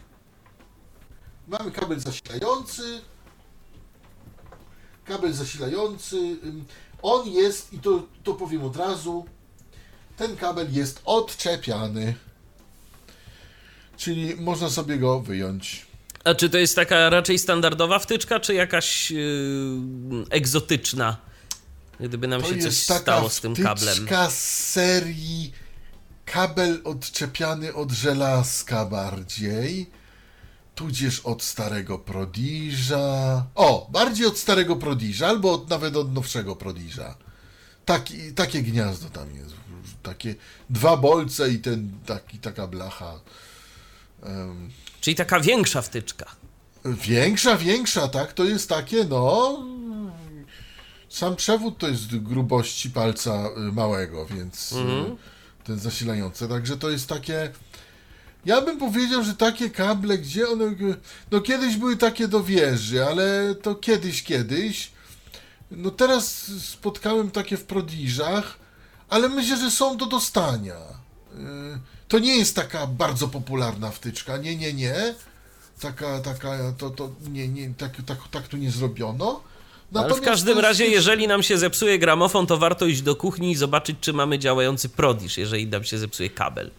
Mamy kabel zasilający. Kabel zasilający. On jest, i to, to powiem od razu, ten kabel jest odczepiany. Czyli można sobie go wyjąć. A czy to jest taka raczej standardowa wtyczka, czy jakaś yy, egzotyczna? Gdyby nam To się coś jest stało z tym kablem. wtyczka z serii kabel odczepiany od żelazka bardziej, tudzież od starego Prodig'a. O, bardziej od starego Prodig'a, albo od, nawet od nowszego Prodig'a. Taki, takie gniazdo tam jest. Takie dwa bolce i ten, taki, taka blacha. Em, Czyli taka większa wtyczka. Większa, większa, tak? To jest takie, no. Sam przewód to jest grubości palca y, małego, więc y, ten zasilający. Także to jest takie. Ja bym powiedział, że takie kable, gdzie one. No kiedyś były takie do wieży, ale to kiedyś, kiedyś. No teraz spotkałem takie w prodiżach, ale myślę, że są do dostania. Y, To nie jest taka bardzo popularna wtyczka. Nie, nie, nie. Taka, taka, to, to nie, nie, tak, tak, tak tu nie zrobiono. Ale w każdym razie, jeżeli nam się zepsuje gramofon, to warto iść do kuchni i zobaczyć, czy mamy działający prodisz, jeżeli nam się zepsuje kabel.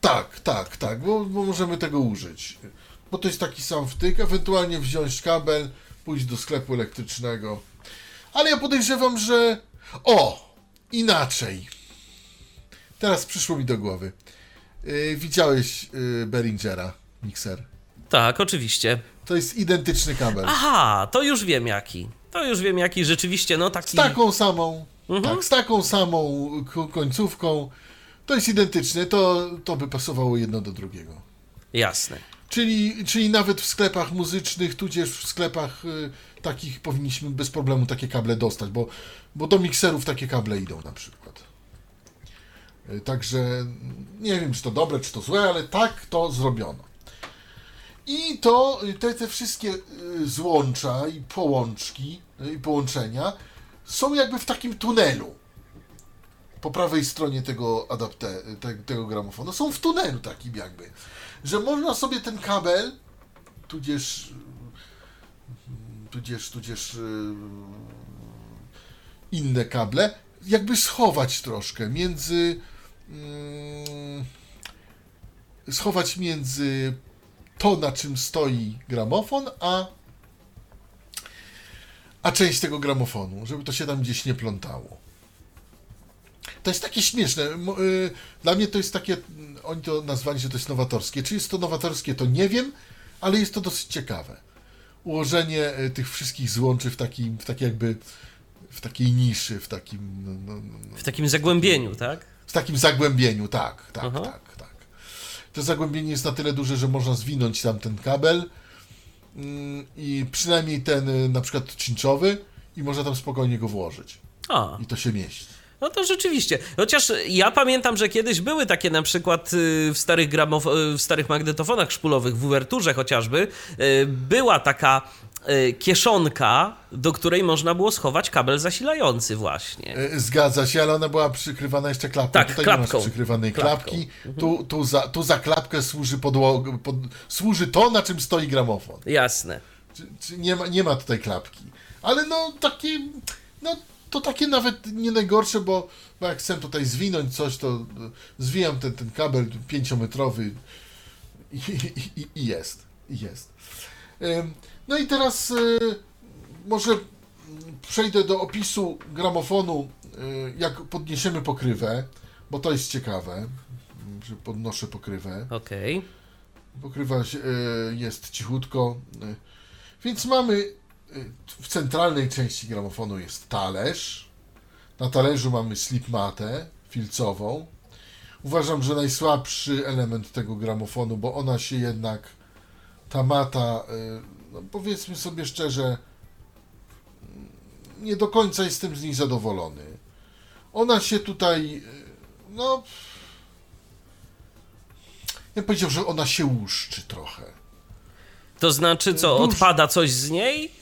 Tak, tak, tak, bo, bo możemy tego użyć. Bo to jest taki sam wtyk, ewentualnie wziąć kabel, pójść do sklepu elektrycznego. Ale ja podejrzewam, że. O! Inaczej. Teraz przyszło mi do głowy. Yy, widziałeś yy, Behringera, mikser. Tak, oczywiście. To jest identyczny kabel. Aha, to już wiem jaki. To już wiem jaki rzeczywiście, no taki... Z taką samą, mhm. tak, z taką samą końcówką. To jest identyczne, to, to by pasowało jedno do drugiego. Jasne. Czyli, czyli nawet w sklepach muzycznych, tudzież w sklepach y, takich powinniśmy bez problemu takie kable dostać, bo, bo do mikserów takie kable idą na przykład. Y, także nie wiem, czy to dobre, czy to złe, ale tak to zrobiono. I to, y, te, te wszystkie y, złącza i połączki y, i połączenia są jakby w takim tunelu. Po prawej stronie tego te, tego gramofonu są w tunelu takim jakby, że można sobie ten kabel, tudzież tudzież, tudzież inne kable, jakby schować troszkę między mm, schować między to, na czym stoi gramofon, a, a część tego gramofonu, żeby to się tam gdzieś nie plątało. To jest takie śmieszne. Y, dla mnie to jest takie, oni to nazwali, że to jest nowatorskie. Czy jest to nowatorskie, to nie wiem, ale jest to dosyć ciekawe. Ułożenie y, tych wszystkich złączy w takim, w takiej jakby, w takiej niszy, w takim... No, no, no, w takim zagłębieniu, tak? W takim zagłębieniu, tak, tak, Aha. tak to zagłębienie jest na tyle duże, że można zwinąć tam ten kabel mm, i przynajmniej ten y, na przykład czynczowy i można tam spokojnie go włożyć. A. I to się mieści. No to rzeczywiście. Chociaż ja pamiętam, że kiedyś były takie na przykład y, w starych, gramof- y, w starych magnetofonach szpulowych, w uwerturze chociażby, była taka kieszonka, do której można było schować kabel zasilający właśnie. E, zgadza się, ale ona była przykrywana jeszcze klapką. Tak, Tutaj klapką. nie masz przykrywanej klapki. Mhm. Tu, tu, za, tu za klapkę służy, podło, pod, służy to, na czym stoi gramofon. Jasne. Czy, czy nie, ma, nie ma tutaj klapki. Ale no takie, no to takie nawet nie najgorsze, bo, bo jak chcę tutaj zwinąć coś, to zwijam ten, ten kabel pięciometrowy i, i, i jest. I jest. No i teraz y, może przejdę do opisu gramofonu, y, jak podniesiemy pokrywę, bo to jest ciekawe, że podnoszę pokrywę. Okej. Okay. Pokrywa jest cichutko. Więc mamy w centralnej części gramofonu jest talerz. Na talerzu mamy slipmatę filcową. Uważam, że najsłabszy element tego gramofonu, bo ona się jednak, ta mata no powiedzmy sobie szczerze, nie do końca jestem z niej zadowolony. Ona się tutaj, no, ja powiedział, że ona się łuszczy trochę. To znaczy co, odpada coś z niej?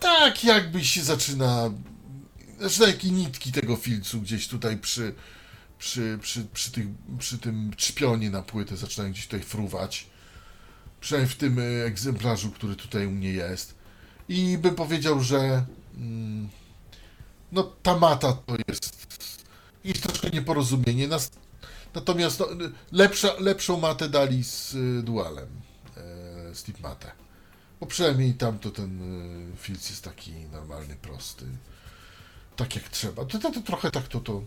Tak, jakby się zaczyna, zaczyna jakie nitki tego filcu gdzieś tutaj przy, przy, przy, przy, tych, przy tym trzpionie na płytę zaczynają gdzieś tutaj fruwać przynajmniej w tym e, egzemplarzu, który tutaj u mnie jest. I bym powiedział, że mm, no ta mata to jest jest troszkę nieporozumienie. Natomiast no, lepsza, lepszą matę dali z e, dualem, e, Steve matę. Bo przynajmniej tam to ten e, filc jest taki normalny, prosty. Tak jak trzeba. To, to, to trochę tak to to.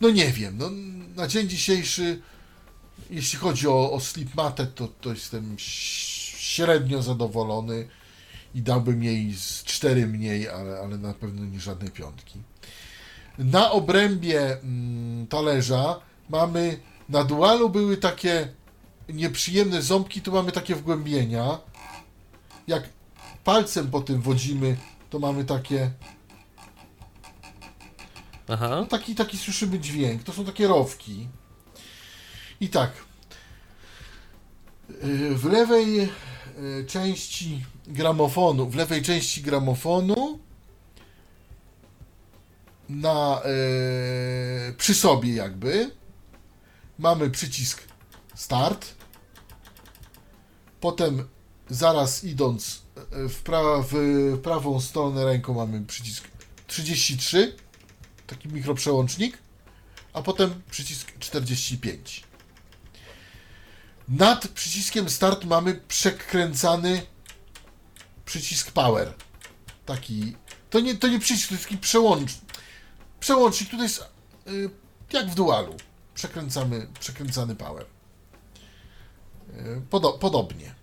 No nie wiem. No, na dzień dzisiejszy jeśli chodzi o, o Slipmatę, to, to jestem średnio zadowolony i dałbym jej z 4 mniej, ale, ale na pewno nie żadnej piątki. Na obrębie mm, talerza mamy, na dualu były takie nieprzyjemne ząbki, tu mamy takie wgłębienia. Jak palcem po tym wodzimy, to mamy takie Aha. No, taki, taki słyszymy dźwięk. To są takie rowki. I tak. Y, w lewej y, części gramofonu, w lewej części gramofonu na, y, przy sobie jakby mamy przycisk start, potem zaraz idąc e, w, pra w prawą stronę ręką mamy przycisk 33, taki mikroprzełącznik, a potem przycisk 45. Nad przyciskiem start mamy przekręcany przycisk power. Taki. To nie, to nie przycisk, to jest taki przełącz. Przełącznik tutaj jest y, jak w dualu. Przekręcamy, przekręcany power. Y, podo, podobnie.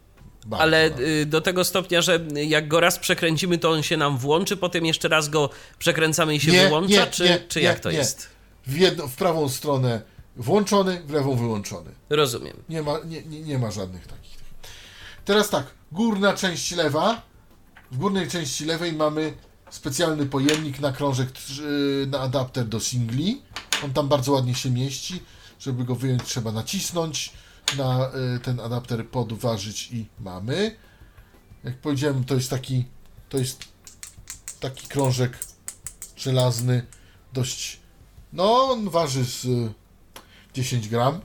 Bardzo. Ale y, do tego stopnia, że jak go raz przekręcimy, to on się nam włączy, potem jeszcze raz go przekręcamy i się Nie, wyłącza, nie, czy, nie, czy nie, jak to jest? W, jedno, w prawą stronę włączony, w lewą wyłączony. Rozumiem. Nie ma, nie, nie, ma żadnych takich. Teraz tak, górna część lewa. W górnej części lewej mamy specjalny pojemnik na krążek, na adapter do singli. On tam bardzo ładnie się mieści. Żeby go wyjąć, trzeba nacisnąć na y, ten adapter, podważyć i mamy. Jak powiedziałem, to jest taki, to jest taki krążek żelazny, dość, no on waży z y, 10 gram.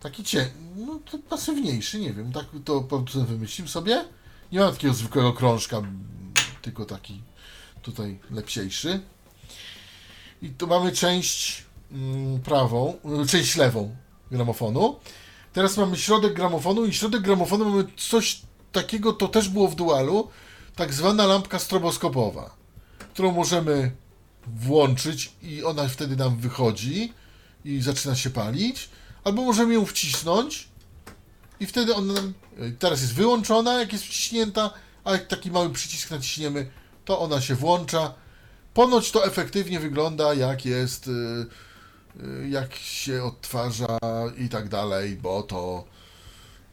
Taki cień, no to pasywniejszy, nie wiem, tak to producent wymyślił sobie. Nie ma takiego zwykłego krążka, tylko taki tutaj lepsiejszy. I tu mamy część mm, prawą, y, część lewą gramofonu. Teraz mamy środek gramofonu i środek gramofonu mamy coś takiego, to też było w dualu, tak zwana lampka stroboskopowa, którą możemy włączyć i ona wtedy nam wychodzi i zaczyna się palić, albo możemy ją wcisnąć i wtedy ona nam, teraz jest wyłączona, jak jest wciśnięta, a jak taki mały przycisk naciśniemy, to ona się włącza. Ponoć to efektywnie wygląda, jak jest, y, jak się odtwarza i tak dalej, bo to,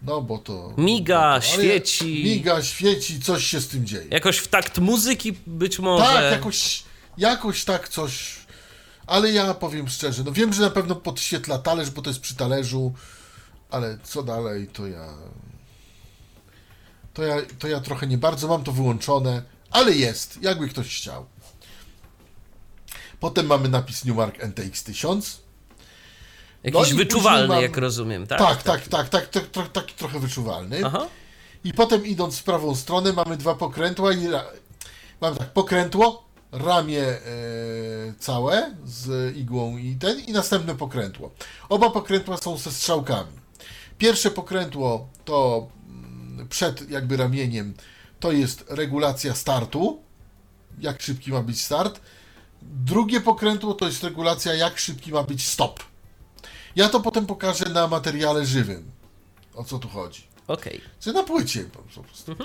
no bo to... Miga, bo to, świeci. Miga, świeci, coś się z tym dzieje. Jakoś w takt muzyki być może. Tak, jakoś, jakoś tak coś. Ale ja powiem szczerze, no wiem, że na pewno podświetla talerz, bo to jest przy talerzu, ale co dalej, to ja. To ja, to ja trochę nie bardzo mam to wyłączone, ale jest, jakby ktoś chciał. Potem mamy napis Newmark NTX 1000. Jakiś no wyczuwalny, mam- jak rozumiem, tak? Tak, tak, tak, tak, tak, tak, taki trochę wyczuwalny. Aha. I potem idąc w prawą stronę mamy dwa pokrętła i ra... mamy tak, pokrętło, ramię e, całe z igłą i ten i następne pokrętło. Oba pokrętła są ze strzałkami. Pierwsze pokrętło to mm, przed jakby ramieniem to jest regulacja startu, jak szybki ma być start. Drugie pokrętło to jest regulacja jak szybki ma być stop. Ja to potem pokażę na materiale żywym. O co tu chodzi. Okej. Czy na płycie po prostu.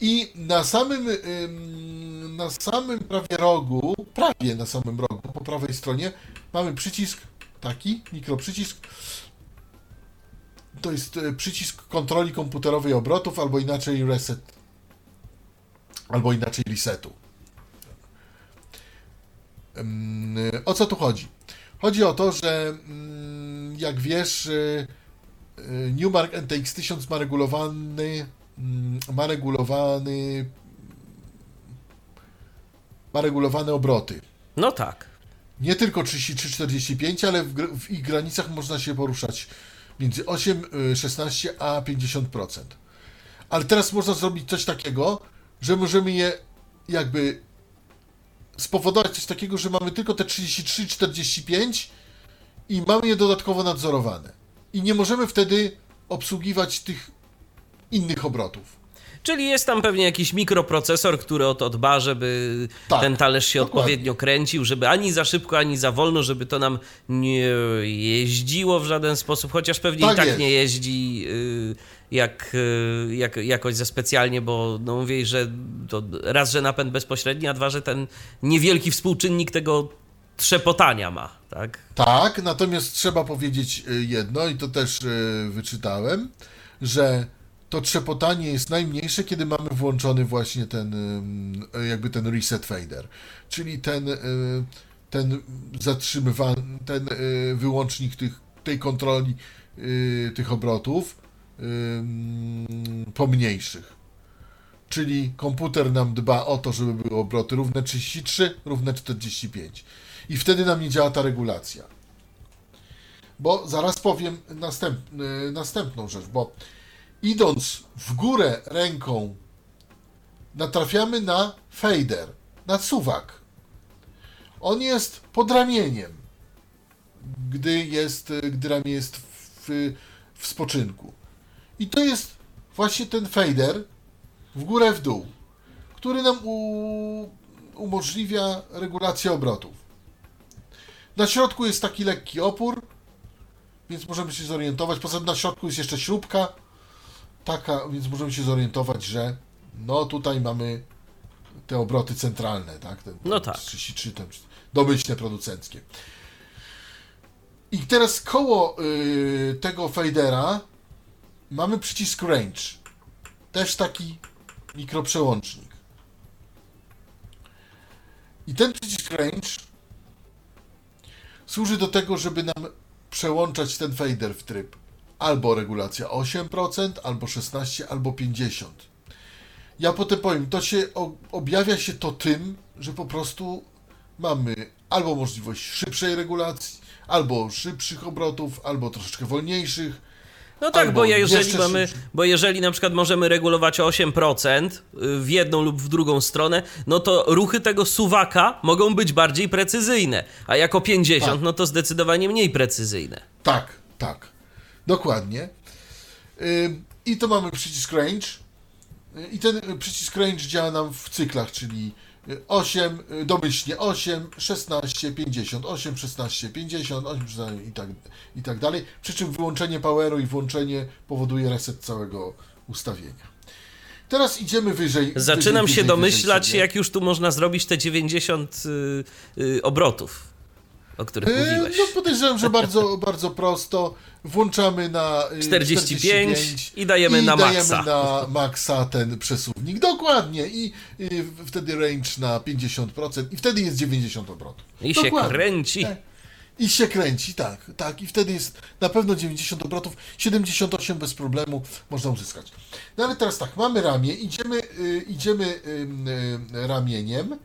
I na samym, ym, na samym prawie rogu, prawie na samym rogu, po prawej stronie, mamy przycisk taki, mikroprzycisk. To jest e, przycisk kontroli komputerowej obrotów, albo inaczej reset, albo inaczej resetu. O co tu chodzi? Chodzi o to, że mm, jak wiesz, y, y, Newmark NTX 1000 ma regulowany mm, ma regulowany ma regulowane obroty. No tak. Nie tylko 33-45, ale w, w ich granicach można się poruszać między 8, y, 16 a 50%. Ale teraz można zrobić coś takiego, że możemy je jakby spowodować coś takiego, że mamy tylko te 33-45 i mamy je dodatkowo nadzorowane. I nie możemy wtedy obsługiwać tych innych obrotów. Czyli jest tam pewnie jakiś mikroprocesor, który o to dba, żeby Tak, ten talerz się dokładnie. odpowiednio kręcił, żeby ani za szybko, ani za wolno, żeby to nam nie jeździło w żaden sposób, chociaż pewnie Tak i tak jest. nie jeździ y, jak, y, jak, jakoś za specjalnie, bo no mówię, że to raz, że napęd bezpośredni, a dwa, że ten niewielki współczynnik tego trzepotania ma, tak? Tak, natomiast trzeba powiedzieć y, jedno, i to też wyczytałem, że to trzepotanie jest najmniejsze, kiedy mamy włączony właśnie ten, jakby ten reset fader, czyli ten, y, ten zatrzymywany, ten y, wyłącznik tych, tej kontroli y, tych obrotów pomniejszych. Czyli komputer nam dba o to, żeby były obroty równe 33, równe 45. I wtedy nam nie działa ta regulacja. bo zaraz powiem następ, następną rzecz, bo idąc w górę ręką natrafiamy na fader, na suwak. On jest pod ramieniem, gdy, jest, gdy ramię jest w, w spoczynku. I to jest właśnie ten fader w górę, w dół, który nam u, umożliwia regulację obrotów. Na środku jest taki lekki opór, więc możemy się zorientować. Poza tym na środku jest jeszcze śrubka, taka, więc możemy się zorientować, że no tutaj mamy te obroty centralne, tak? Ten, no tak. 33, ten, domyślne producenckie. I teraz koło y, tego fadera mamy przycisk range. Też taki mikroprzełącznik. I ten przycisk range służy do tego, żeby nam przełączać ten fader w tryb albo regulacja 8%, albo 16, albo 50%. Ja potem powiem, to się objawia się to tym, że po prostu mamy albo możliwość szybszej regulacji, albo szybszych obrotów, albo troszeczkę wolniejszych. No tak, bo jeżeli mamy, bo jeżeli na przykład możemy regulować o 8% w jedną lub w drugą stronę, no to ruchy tego suwaka mogą być bardziej precyzyjne, a jako 50, tak. no to zdecydowanie mniej precyzyjne. Tak, tak. Dokładnie. I to mamy przycisk range. I ten przycisk range działa nam w cyklach, czyli 8, domyślnie 8, 16, 50, 8, 16, 50, 8, 16 i tak, i tak dalej. Przy czym wyłączenie poweru i włączenie powoduje reset całego ustawienia. Teraz idziemy wyżej. Zaczynam wyżej, się domyślać, jak już tu można zrobić te 90 y, y, obrotów o których e, mówiłeś. No podejrzewam, że bardzo, bardzo prosto. Włączamy na 45, y, 45 i dajemy i na dajemy maksa. na maksa ten przesuwnik. Dokładnie. I, I, wtedy range na 50% i wtedy jest 90 obrotów. I Dokładnie. się kręci. Tak. I się kręci, tak, tak. I wtedy jest na pewno 90 obrotów, 78 bez problemu można uzyskać. No ale teraz tak, mamy ramię, idziemy, y, idziemy y, y, ramieniem.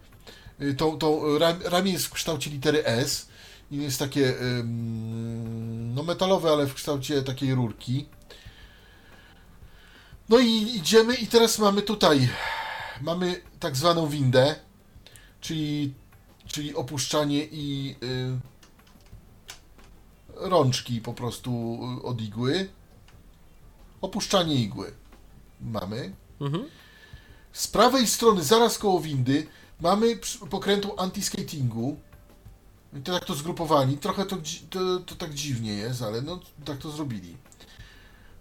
Y, tą, tą, ramię jest w kształcie litery S i jest takie no metalowe, ale w kształcie takiej rurki. No i idziemy i teraz mamy tutaj mamy tak zwaną windę, czyli, czyli opuszczanie i y, rączki po prostu od igły. Opuszczanie igły mamy. Mhm. Z prawej strony, zaraz koło windy, mamy pokrętło anti-skatingu i to tak to zgrupowali. Trochę to, to, to tak dziwnie jest, ale no tak to zrobili.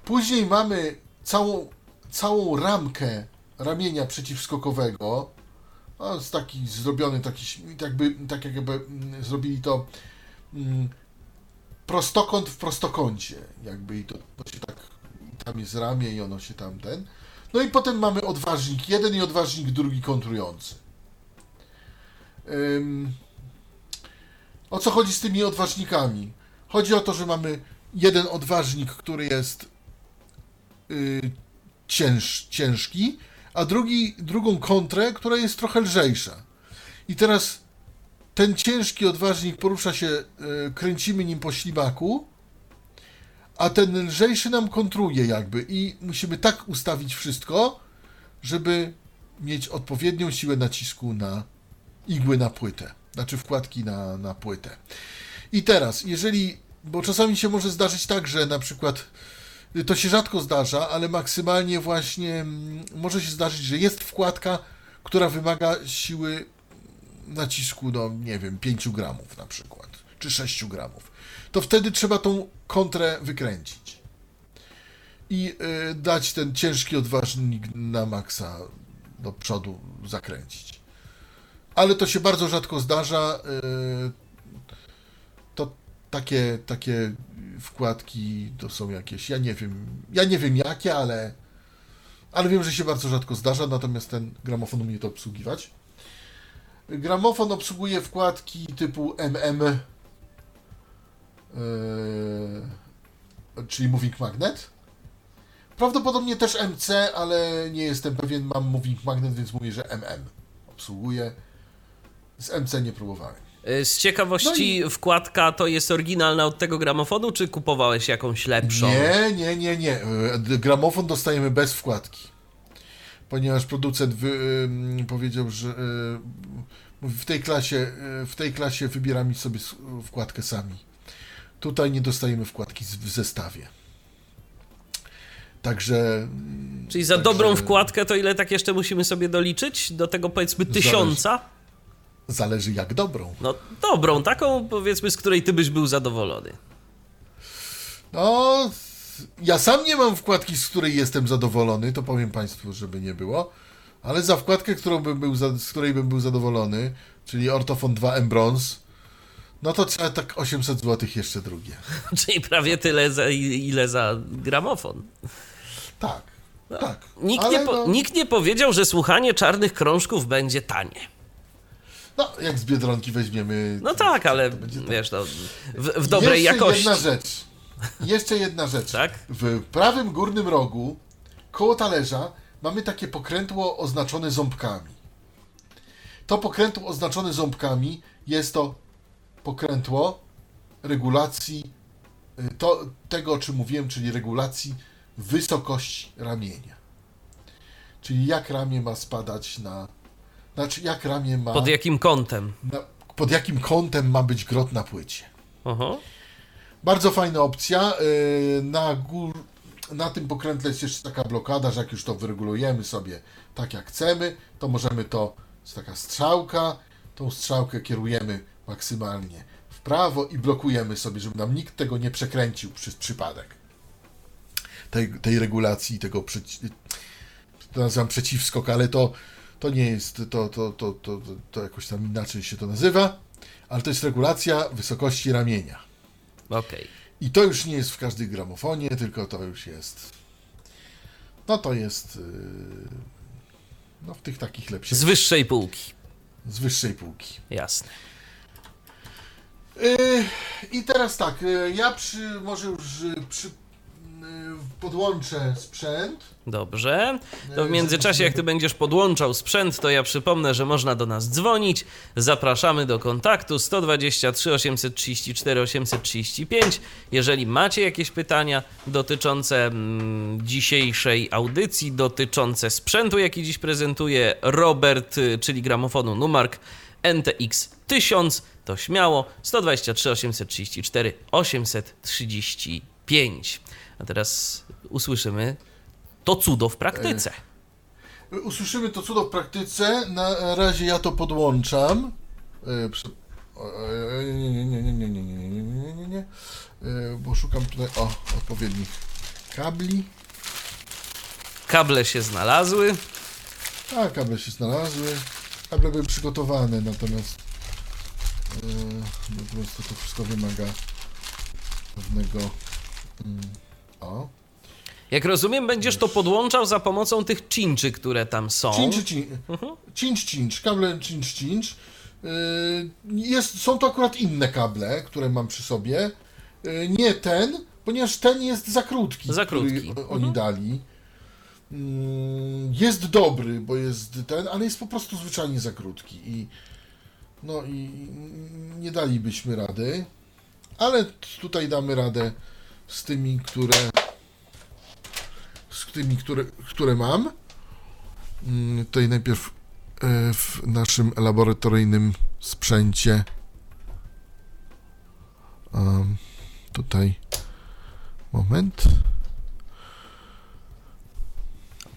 Później mamy całą, całą ramkę ramienia przeciwskokowego. No, jest taki zrobiony, taki, jakby, tak jakby mm, zrobili to mm, prostokąt w prostokącie. Jakby i to, to się tak, tam jest ramię i ono się tam ten. No i potem mamy odważnik jeden i odważnik drugi kontrujący. O co chodzi z tymi odważnikami? Chodzi o to, że mamy jeden odważnik, który jest yy, cięż, ciężki, a drugi, drugą kontrę, która jest trochę lżejsza. I teraz ten ciężki odważnik porusza się, yy, kręcimy nim po ślimaku, a ten lżejszy nam kontruje jakby i musimy tak ustawić wszystko, żeby mieć odpowiednią siłę nacisku na igły na płytę znaczy wkładki na, na płytę. I teraz, jeżeli, bo czasami się może zdarzyć tak, że na przykład to się rzadko zdarza, ale maksymalnie właśnie mm, może się zdarzyć, że jest wkładka, która wymaga siły nacisku, no nie wiem, 5 gramów na przykład, czy 6 gramów. To wtedy trzeba tą kontrę wykręcić i y, dać ten ciężki odważnik na maksa do przodu zakręcić ale to się bardzo rzadko zdarza. Y, to takie, takie wkładki to są jakieś, ja nie wiem, ja nie wiem jakie, ale, ale wiem, że się bardzo rzadko zdarza, natomiast ten gramofon umie to obsługiwać. Gramofon obsługuje wkładki typu MM, czyli Moving Magnet. Prawdopodobnie też MC, ale nie jestem pewien, mam Moving Magnet, więc mówię, że MM obsługuje. Z MC nie próbowałem. Y, Z ciekawości wkładka to jest oryginalna od tego gramofonu, czy kupowałeś jakąś lepszą? Nie, nie, nie, nie. E, Gramofon dostajemy bez wkładki. Ponieważ producent wy, powiedział, że y, mówi, w tej klasie y, w tej klasie wybieramy sobie wkładkę sami. Tutaj nie dostajemy wkładki w zestawie. Także mm, Czyli za Także- dobrą wkładkę to ile tak jeszcze musimy sobie doliczyć? Do tego powiedzmy tysiąca? zależy jak dobrą. No dobrą, taką powiedzmy, z której ty byś był zadowolony. No, ja sam nie mam wkładki, z której jestem zadowolony, to powiem Państwu, żeby nie było, ale za wkładkę, którą bym był z której bym był zadowolony, czyli Ortofon 2M Bronze, no to trzeba tak 800 zł jeszcze drugie. Czyli prawie tyle, za, ile za gramofon. Tak, tak. Nikt, nie po, no, nikt nie powiedział, że słuchanie czarnych krążków będzie tanie. No, jak z Biedronki weźmiemy... No tak, ale tak. wiesz, no, w, w dobrej Jeszcze jakości. jedna rzecz. Jeszcze jedna rzecz. Tak? W prawym górnym rogu, koło talerza, mamy takie pokrętło oznaczone ząbkami. To pokrętło oznaczone ząbkami jest to pokrętło regulacji y, to, tego, o czym mówiłem, czyli regulacji wysokości ramienia. Czyli jak ramię ma spadać na. Znaczy, jak ramię ma. Pod jakim kątem? na pod jakim kątem ma być grot na płycie. Oho. Bardzo fajna opcja. Yy, Na, gór, na tym pokrętle jest jeszcze taka blokada, że jak już to wyregulujemy sobie tak jak chcemy, to możemy to, jest taka strzałka, tą strzałkę kierujemy maksymalnie w prawo i blokujemy sobie, żeby nam nikt tego nie przekręcił przez przypadek. Tej, tej regulacji, tego przeci- to nazywam przeciwskok, ale to, to nie jest, to, to, to, to, to, jakoś tam inaczej się to nazywa, ale to jest regulacja wysokości ramienia. Okej. I to już nie jest w każdym gramofonie, tylko to już jest. No to jest. Yy, no w tych takich lepszych. Z wyższej półki. Z wyższej półki. Jasne. Yy, I teraz tak, yy, ja przy, może już przy, podłączę sprzęt. Dobrze. To w międzyczasie, jak ty będziesz podłączał sprzęt, to ja przypomnę, że można do nas dzwonić. Zapraszamy do kontaktu 123 834 835. Jeżeli macie jakieś pytania dotyczące mm, dzisiejszej audycji, dotyczące sprzętu, jaki dziś prezentuje Robert, y, czyli gramofonu Numark NTX 1000, to śmiało 123 834 835. A teraz usłyszymy to cudo w praktyce. Yy, Usłyszymy to cudo w praktyce. Na razie ja to podłączam. Yy, yy, Nie, nie, nie, nie, nie, nie, nie, nie, nie, nie, nie. Yy, Bo szukam tutaj o odpowiednich kabli. Kable się znalazły. A, kable się znalazły. Kable były przygotowane, natomiast yy, no po prostu to wszystko wymaga pewnego. Mm, o. Jak rozumiem, będziesz to podłączał za pomocą tych cinczy, które tam są. Cinch, cinch. Cinch, cinch. Kable cinch, cinch. Yy, jest, są to akurat inne kable, które mam przy sobie. Yy, nie ten, ponieważ ten jest za krótki. Za krótki. Który oni dali. Mm, Jest dobry, bo jest ten, ale jest po prostu zwyczajnie za krótki. I, no i nie dalibyśmy rady. Ale tutaj damy radę z tymi, które. Z tymi, które, które mam. Mm, Tutaj najpierw e, w naszym laboratoryjnym sprzęcie. Tutaj. Moment.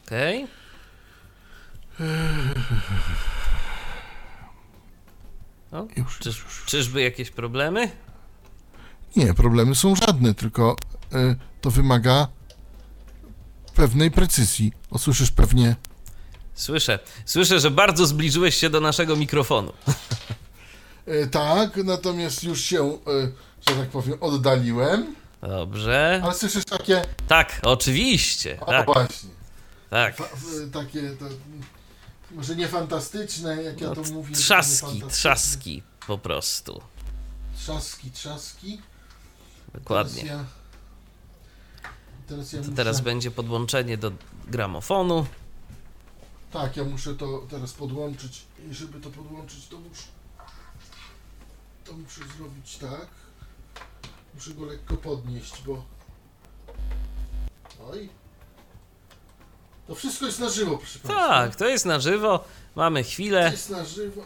Okej. O, Już, czyż, już, już. czyżby jakieś problemy? Nie, problemy są żadne, tylko e, to wymaga pewnej precyzji. Usłyszysz pewnie. Słyszę. Słyszę, że bardzo zbliżyłeś się do naszego mikrofonu. E, tak, natomiast już się, e, że tak powiem, oddaliłem. Dobrze. Ale słyszysz takie. Tak, oczywiście. O, Tak, właśnie. tak. Fa, f, takie. To, może nie fantastyczne, jak ja No, to mówię. trzaski, trzaski po prostu. Trzaski, trzaski. Dokładnie. Teraz ja, teraz ja To muszę, teraz będzie podłączenie do gramofonu. Tak, ja muszę to teraz podłączyć. I żeby to podłączyć, to muszę to muszę zrobić tak. Muszę go lekko podnieść, bo... Oj. To wszystko jest na żywo, proszę Państwa. Tak, to jest na żywo. Mamy To chwilę. jest na żywo.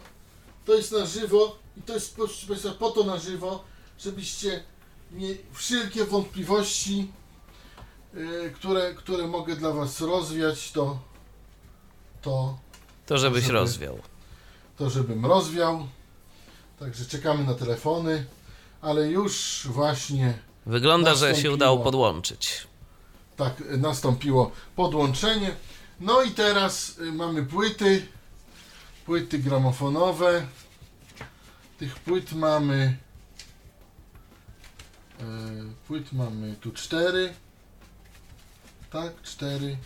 To jest na żywo i to jest proszę Państwa po to na żywo, żebyście nie wszelkie wątpliwości, yy, które, które mogę dla Was rozwiać, to, to, To żebyś żeby- rozwiał. to żebym rozwiał. Także czekamy na telefony, ale już właśnie Wygląda, że się udało podłączyć. tak y, nastąpiło podłączenie. No i teraz y, mamy płyty, płyty gramofonowe. Tych płyt mamy płyt mamy tu cztery. Tak, cztery.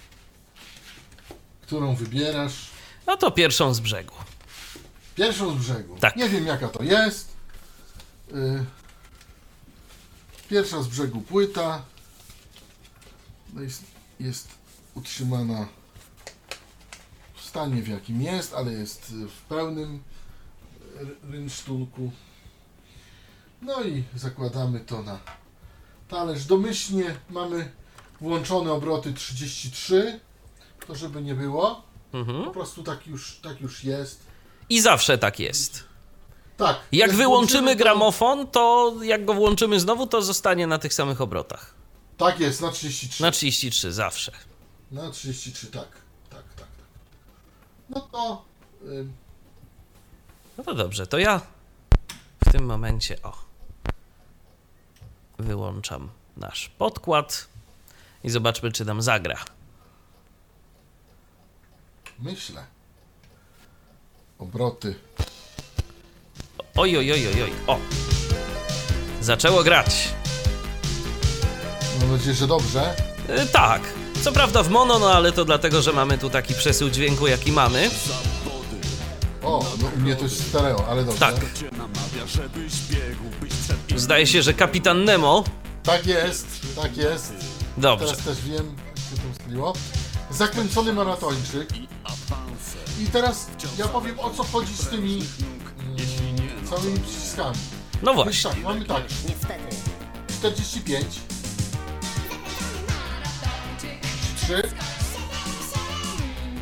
Którą wybierasz? No to pierwszą z brzegu. Pierwszą z brzegu. Tak. Nie wiem jaka to jest. Y, Pierwsza z brzegu płyta. No jest, jest utrzymana w stanie w jakim jest, ale jest w pełnym rynsztunku. No i zakładamy to na talerz. Domyślnie mamy włączone obroty 33. To żeby nie było. Po Mhm. prostu tak już, tak już jest. I zawsze tak jest. Tak. Jak wyłączymy to- gramofon, to jak go włączymy znowu, to zostanie na tych samych obrotach. Tak jest, na 33. Na 33 zawsze. Na 33, tak. Tak, tak, tak. No to. ym, No to dobrze, to ja w tym momencie o. Wyłączam nasz podkład i zobaczmy, czy nam zagra. myślę. Obroty. Oj, oj, oj, oj, oj. O! Zaczęło grać. Mam nadzieję, że dobrze. Y, tak. Co prawda w mono, no ale to dlatego, że mamy tu taki przesył dźwięku, jaki mamy. O, no u mnie to jest stereo, ale dobrze. Tak. Zdaje się, że kapitan Nemo. Tak jest, tak jest. Dobrze. Teraz też wiem, jak się to ustaliło. Zakręcony maratończyk. I teraz ja powiem o co chodzi z tymi mm, całymi przyciskami. No Więc właśnie. tak, mamy tak. 45 3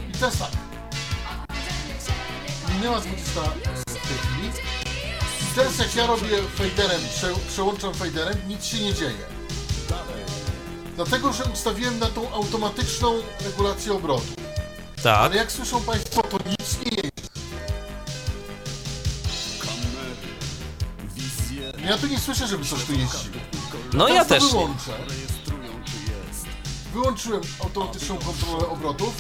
I teraz tak. Minęła 20 e, w tej chwili. I teraz jak ja robię faderem, prze, przełączam faderem, nic się nie dzieje. Dlatego, że ustawiłem na tą automatyczną regulację obrotu. Tak. Ale jak słyszą Państwo, to nic nie jest. Ja tu nie słyszę, żeby coś tu jeździło. No ja też nie. wyłączę. Wyłączyłem automatyczną kontrolę obrotów,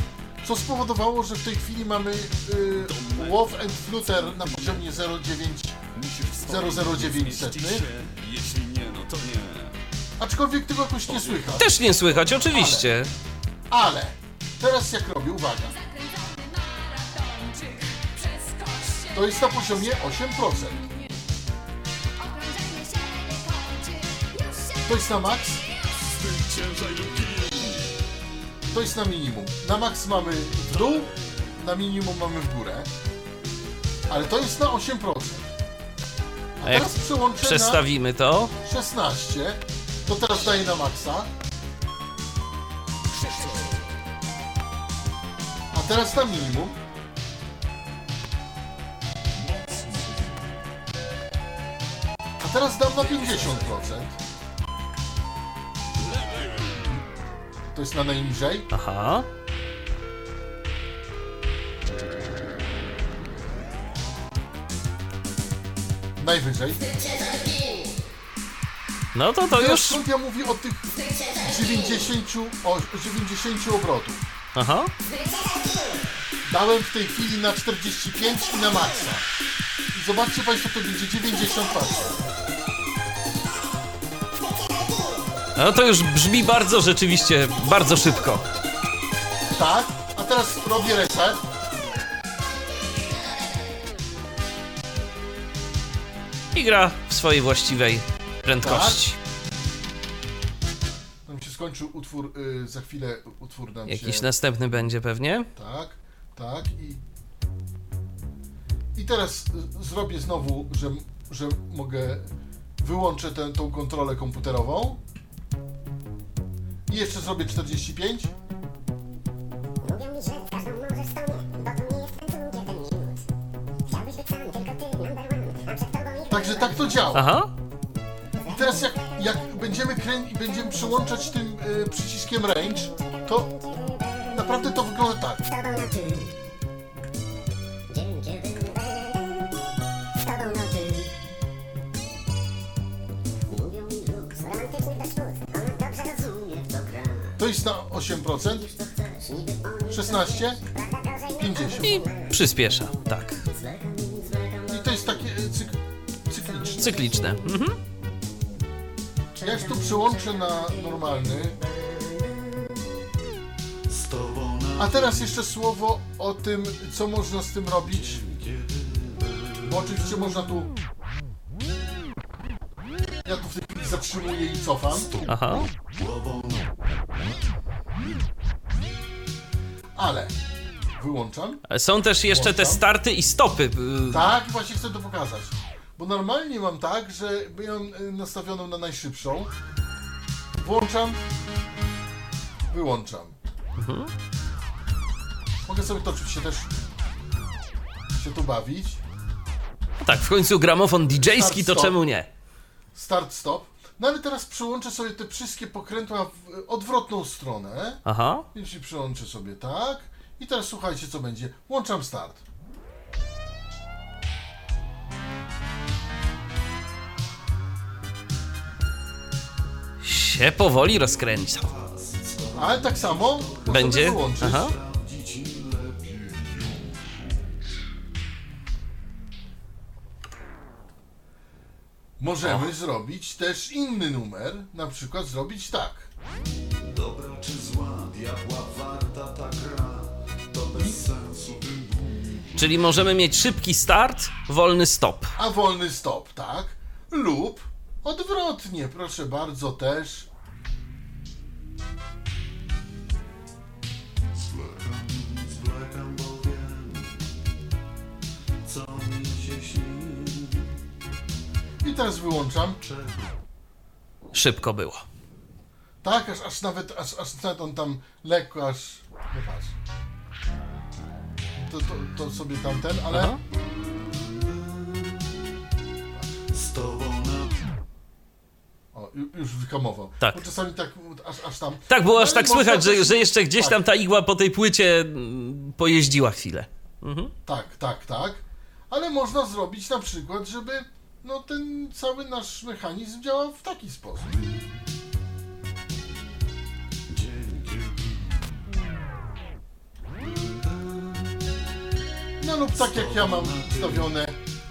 co spowodowało, że w tej chwili mamy y, WOW and Flutter na poziomie 0,9 009 setny. Aczkolwiek tego jakoś nie słychać. Też nie słychać, oczywiście. Ale teraz jak robię, uwaga, to jest na poziomie 8%. To jest na max. To jest na minimum. Na max mamy w dół, na minimum mamy w górę. Ale to jest na 8%. A A jak teraz przełączę na Przestawimy to. 16. To teraz daję na maksa. A teraz na minimum. A teraz dam na 50%. To jest na najniżej. Aha. Najwyżej. No to to Teraz już. skąd ja mówię o tych 90, o 90 obrotów. Aha. Dałem w tej chwili na 45 i na maksa. I zobaczcie Państwo, to będzie 90 patrzę. No to już brzmi bardzo rzeczywiście, bardzo szybko. Tak, a teraz robię reset. I gra w swojej właściwej prędkości. Nam się skończył utwór, y, za chwilę utwór nam Jakiś się... następny będzie pewnie. Tak, tak i... I teraz y, zrobię znowu, że że mogę wyłączę tę, tą kontrolę komputerową i jeszcze zrobię 45. Mówią mi, że w każdą możesz stronę, bo to nie jest ten cukier, ten minus. Chciałbyś być sam, tylko ty, number one, a przed tobą ich Także tak to działa. Aha. I teraz jak, jak będziemy krę... i będziemy przyłączać tym y, przyciskiem range, to naprawdę to wygląda tak. z tobą na ty. To jest na 8%, Co chcesz, niby on 16 prawda gorzej 50. I przyspiesza, tak. I to jest takie y, cyk... cykliczne. Cykliczne. Mhm. Jak to przyłączę na normalny. A teraz jeszcze słowo o tym, co można z tym robić. Bo oczywiście można tu. Ja tu w tej chwili zatrzymuję i cofam. Aha. Ale wyłączam. Są też jeszcze te Włączam. starty i stopy. y, Tak, właśnie chcę to pokazać. Bo normalnie mam tak, że mam y, nastawioną na najszybszą. Włączam. Wyłączam. Mogę sobie to oczywiście też się tu bawić. No tak, w końcu gramofon DJ-ski, to czemu nie? Start, stop. No ale teraz przyłączę sobie te wszystkie pokrętła w odwrotną stronę. Aha. Więc się przyłączę sobie tak. I teraz słuchajcie co będzie. Włączam start. Się powoli rozkręca. Ale tak samo Będzie? Aha. Możemy zrobić też inny numer, na przykład zrobić tak. Dobra czy zła, diabła warta ta gra To bez sensu tym Czyli możemy mieć szybki start, wolny stop. A wolny stop, tak? Lub odwrotnie, proszę bardzo, też. Teraz wyłączam. Czego Szybko było. Tak, aż, aż nawet, aż, aż nawet on tam lekko, aż... No patrz. To, to, to sobie tamten, ale... Aha. z tobą na O, ju- już wyhamował. Tak. Bo czasami tak, aż, aż tam... Tak, było aż tak słychać, że, że jeszcze gdzieś tak. tam ta igła po tej płycie mm, pojeździła chwilę. Mhm. Tak, tak, tak. Ale można zrobić na przykład, żeby no, ten cały nasz mechanizm działał w taki sposób. No lub tak jak ja mam ustawione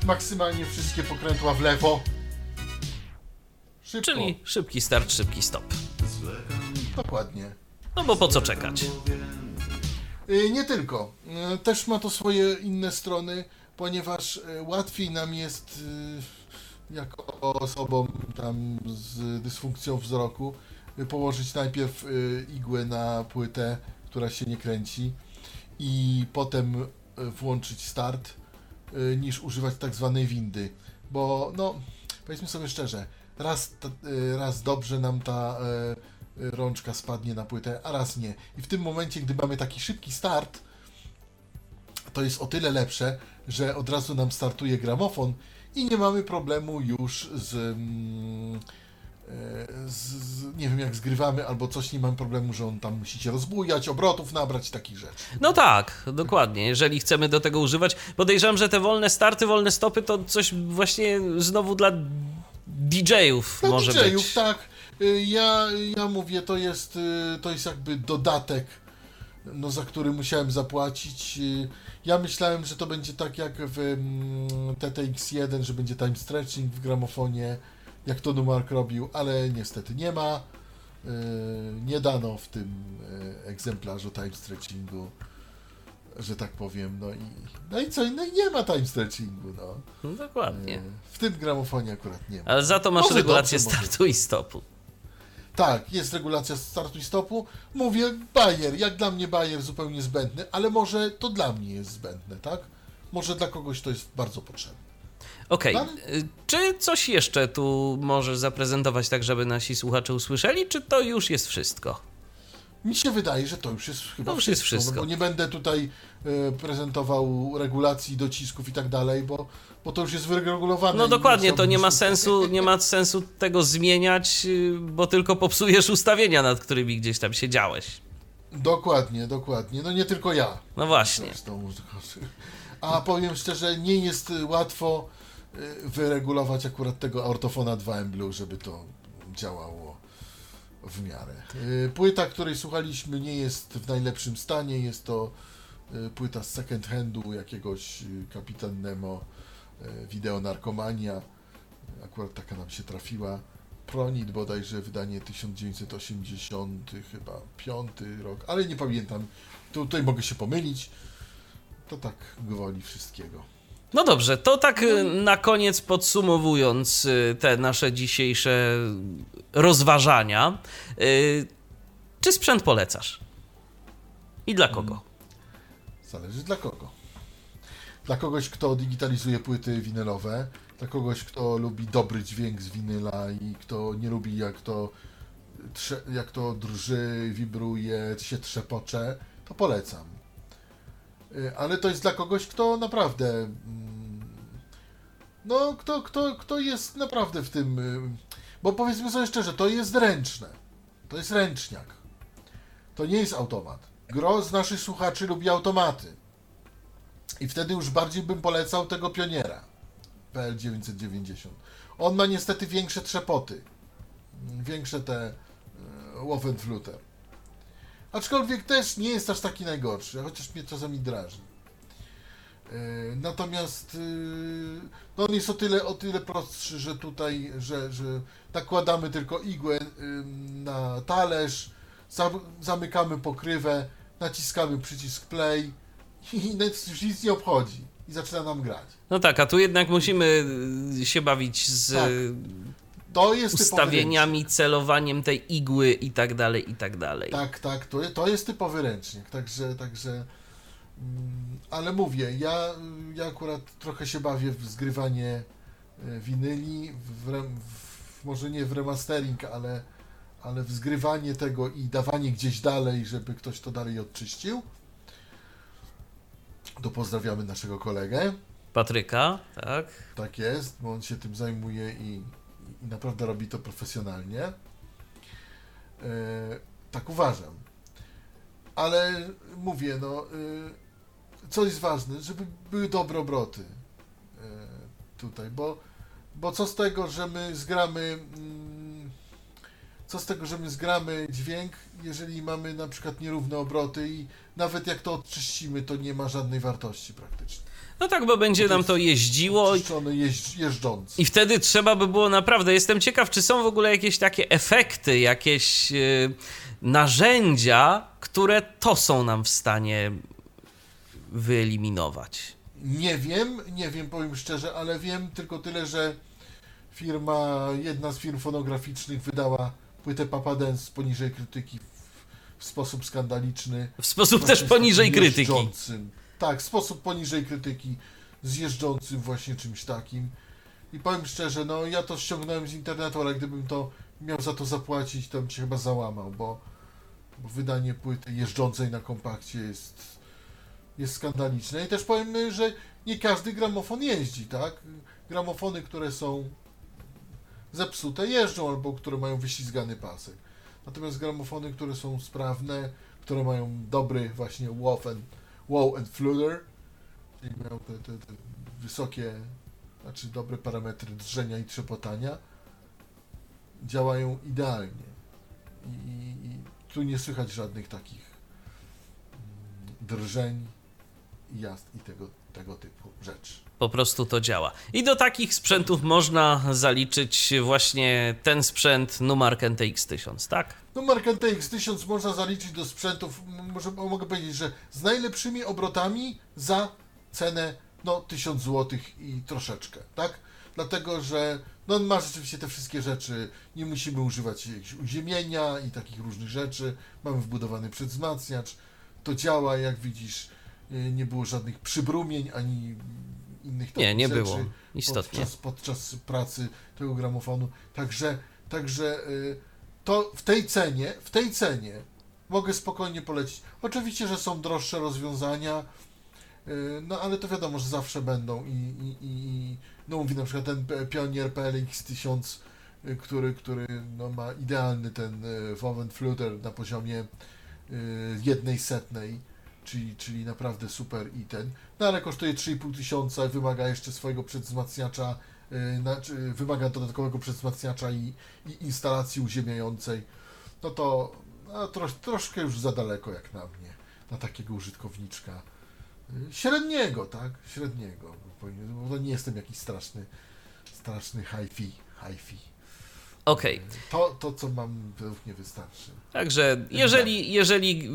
maksymalnie wszystkie pokrętła w lewo. Szybko. Czyli szybki start, szybki stop. Dokładnie. No bo po co czekać? Y, Nie tylko. Y, Też ma to swoje inne strony, ponieważ y, łatwiej nam jest jako osobom tam z dysfunkcją wzroku y, położyć najpierw y, igłę na płytę, która się nie kręci i potem y, włączyć start, niż używać tak zwanej windy. Bo no, powiedzmy sobie szczerze, raz, raz dobrze nam ta rączka spadnie na płytę, a raz nie. I w tym momencie, gdy mamy taki szybki start, to jest o tyle lepsze, że od razu nam startuje gramofon i nie mamy problemu już z, mm, e, z, z nie wiem jak zgrywamy albo coś, nie mamy problemu, że on tam musicie rozbujać, obrotów nabrać, takich rzeczy. No tak, dokładnie. Jeżeli chcemy do tego używać, podejrzewam, że te wolne starty, wolne stopy to coś właśnie znowu dla DJ-ów Dla może DJ-ów, być. tak. Y, Ja, ja mówię, to jest, y, to jest jakby dodatek, no, za który musiałem zapłacić. Y, Ja myślałem, że to będzie tak jak w mm, TTX1, że będzie time stretching w gramofonie, jak to Numark robił, ale niestety nie ma. Y, Nie dano w tym y, egzemplarzu time stretchingu, że tak powiem. No i, no i co? No i nie ma time stretchingu, no. No, dokładnie. W tym gramofonie akurat nie ma. Ale za to masz Może regulację dobrze, może. startu i stopu. Tak, jest regulacja startu i stopu. Mówię, Bayer, jak dla mnie Bayer zupełnie zbędny, ale może to dla mnie jest zbędne, tak? Może dla kogoś to jest bardzo potrzebne. Okej, Tak? y, czy coś jeszcze tu możesz zaprezentować tak, żeby nasi słuchacze usłyszeli, czy to już jest wszystko? Mi się wydaje, że to już jest chyba To już jest wszystko. No, bo nie będę tutaj e, prezentował regulacji, docisków i tak dalej, bo, bo to już jest wyregulowane. No dokładnie, to nie ma sensu, nie ma sensu tego zmieniać, y, bo tylko popsujesz ustawienia, nad którymi gdzieś tam siedziałeś. Dokładnie, dokładnie. No nie tylko ja. No właśnie. A powiem szczerze, nie jest łatwo y, wyregulować akurat tego ortofona 2M Blue, żeby to działało w miarę. Y, Płyta, której słuchaliśmy, nie jest w najlepszym stanie. Jest to y, płyta z second handu jakiegoś y, Kapitan Nemo Wideo Narkomania. Akurat taka nam się trafiła. Pronit bodajże wydanie 1980 chyba 5 rok, ale nie pamiętam. Tutaj mogę się pomylić. To tak gwoli wszystkiego. No dobrze, to tak y, na koniec podsumowując y, te nasze dzisiejsze rozważania, y, czy sprzęt polecasz? I dla kogo? Zależy dla kogo. Dla kogoś, kto digitalizuje płyty winylowe, dla kogoś, kto lubi dobry dźwięk z winyla i kto nie lubi jak to, jak to drży, wibruje, się trzepocze, to polecam. Y, Ale to jest dla kogoś, kto naprawdę. mm, No, kto, kto, kto jest naprawdę w tym. y, Bo powiedzmy sobie szczerze, to jest ręczne. To jest ręczniak. To nie jest automat. Gro z naszych słuchaczy lubi automaty. I wtedy już bardziej bym polecał tego pioniera. PL990. On ma niestety większe trzepoty. Większe te e, Woffenfluter. Aczkolwiek też nie jest aż taki najgorszy, chociaż mnie czasami drażni. E, Natomiast e, no on jest o tyle, o tyle prostszy, że tutaj, że, że nakładamy tylko igłę na talerz, zam- zamykamy pokrywę, naciskamy przycisk play i już nic nie obchodzi i zaczyna nam grać. No tak, a tu jednak musimy się bawić z Tak. To jest ustawieniami, celowaniem tej igły i tak dalej, i tak dalej. Tak, tak, to, to jest typowy ręcznik, także, także mm, ale mówię, ja, ja akurat trochę się bawię w zgrywanie e, winyli, w, rem- w, może nie w remastering, ale, ale w zgrywanie tego i dawanie gdzieś dalej, żeby ktoś to dalej odczyścił. To pozdrawiamy naszego kolegę. Patryka, tak? Tak jest, bo on się tym zajmuje i, i naprawdę robi to profesjonalnie. E, tak uważam. Ale mówię, no, e, co jest ważne, żeby były dobre obroty e, tutaj, bo, bo co z tego, że my zgramy. Co z tego, że my zgramy dźwięk, jeżeli mamy na przykład nierówne obroty i nawet jak to odczyścimy, to nie ma żadnej wartości praktycznie. No tak, bo będzie nam to jeździło jeźdź, jeżdżący. i wtedy trzeba by było naprawdę. Jestem ciekaw, czy są w ogóle jakieś takie efekty, jakieś y, narzędzia, które to są nam w stanie wyeliminować. Nie wiem, nie wiem, powiem szczerze, ale wiem tylko tyle, że firma, jedna z firm fonograficznych wydała płytę Papa Dance poniżej krytyki w, sposób skandaliczny. W sposób też poniżej krytyki. Tak, w sposób poniżej krytyki, z jeżdżącym właśnie czymś takim. I powiem szczerze, no ja to ściągnąłem z internetu, ale gdybym to miał za to zapłacić, to bym się chyba załamał, bo, bo wydanie płyty jeżdżącej na kompakcie jest, jest skandaliczne. I też powiem, że nie każdy gramofon jeździ, tak? Gramofony, które są zepsute, jeżdżą, albo które mają wyślizgany pasek. Natomiast gramofony, które są sprawne, które mają dobry właśnie wow and, wow and flutter, czyli mają te, te, te wysokie, znaczy dobre parametry drżenia i trzepotania, działają idealnie. I, i, i tu nie słychać żadnych takich mm, drżeń, jazd i tego, tego typu rzeczy. Po prostu to działa. I do takich sprzętów można zaliczyć właśnie ten sprzęt Numark NTX 1000, tak? No markę TX1000 można zaliczyć do sprzętów, może mogę powiedzieć, że z najlepszymi obrotami za cenę no 1000 zł i troszeczkę, tak? Dlatego, że no on ma rzeczywiście te wszystkie rzeczy, nie musimy używać jakiegoś uziemienia i takich różnych rzeczy, mamy wbudowany przedwzmacniacz, to działa, jak widzisz, nie było żadnych przybrumień, ani innych Nie, takich nie rzeczy było. Istotnie. Podczas, podczas pracy tego gramofonu. Także, także y, to w tej cenie, w tej cenie mogę spokojnie polecić. Oczywiście, że są droższe rozwiązania, y, no ale to wiadomo, że zawsze będą i, i, i no mówię na przykład ten Pionier PLX 1000, y, który, który no, ma idealny ten y, Woven Fluter na poziomie y, jednej setnej, czyli, czyli naprawdę super i ten, no ale kosztuje 3,5 tysiąca, wymaga jeszcze swojego przedwzmacniacza, y, wymaga dodatkowego przedwzmacniacza i, i instalacji uziemiającej, no to no, trosz, troszkę już za daleko jak na mnie, na takiego użytkowniczka. Y, Średniego, tak? Średniego. Bo to nie jestem jakiś straszny, straszny hi-fi, hi-fi. Okej. To, to, co mam, mnie wystarczy. Także jeżeli, jeżeli y,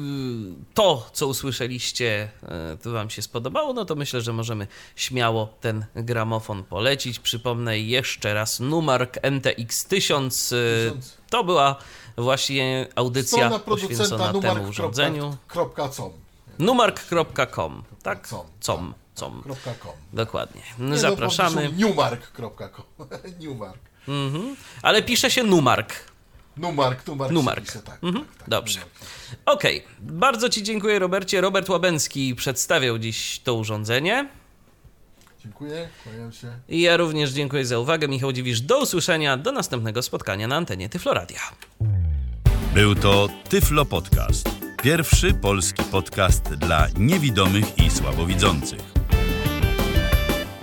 to, co usłyszeliście, y, to Wam się spodobało, no to myślę, że możemy śmiało ten gramofon polecić. Przypomnę jeszcze raz Numark NTX 1000. y. To była właśnie audycja poświęcona temu urządzeniu. numark.com. Numark.com, tak? Com. Com, com. .com. Dokładnie. Nie, no, Zapraszamy. prostu Newmark.com. Newmark. Mhm. Ale pisze się Numark. Numark, Numark. Numark. pisze, Tak, Mhm, tak, tak, dobrze. Okej, bardzo Ci dziękuję, Robercie. Robert Łabęcki przedstawiał dziś to urządzenie. Dziękuję, kłaniam się. I ja również dziękuję za uwagę. Michał Dziwisz, do usłyszenia, do następnego spotkania na antenie Tyfloradia. Był to Tyflo Podcast. Pierwszy polski podcast dla niewidomych i słabowidzących.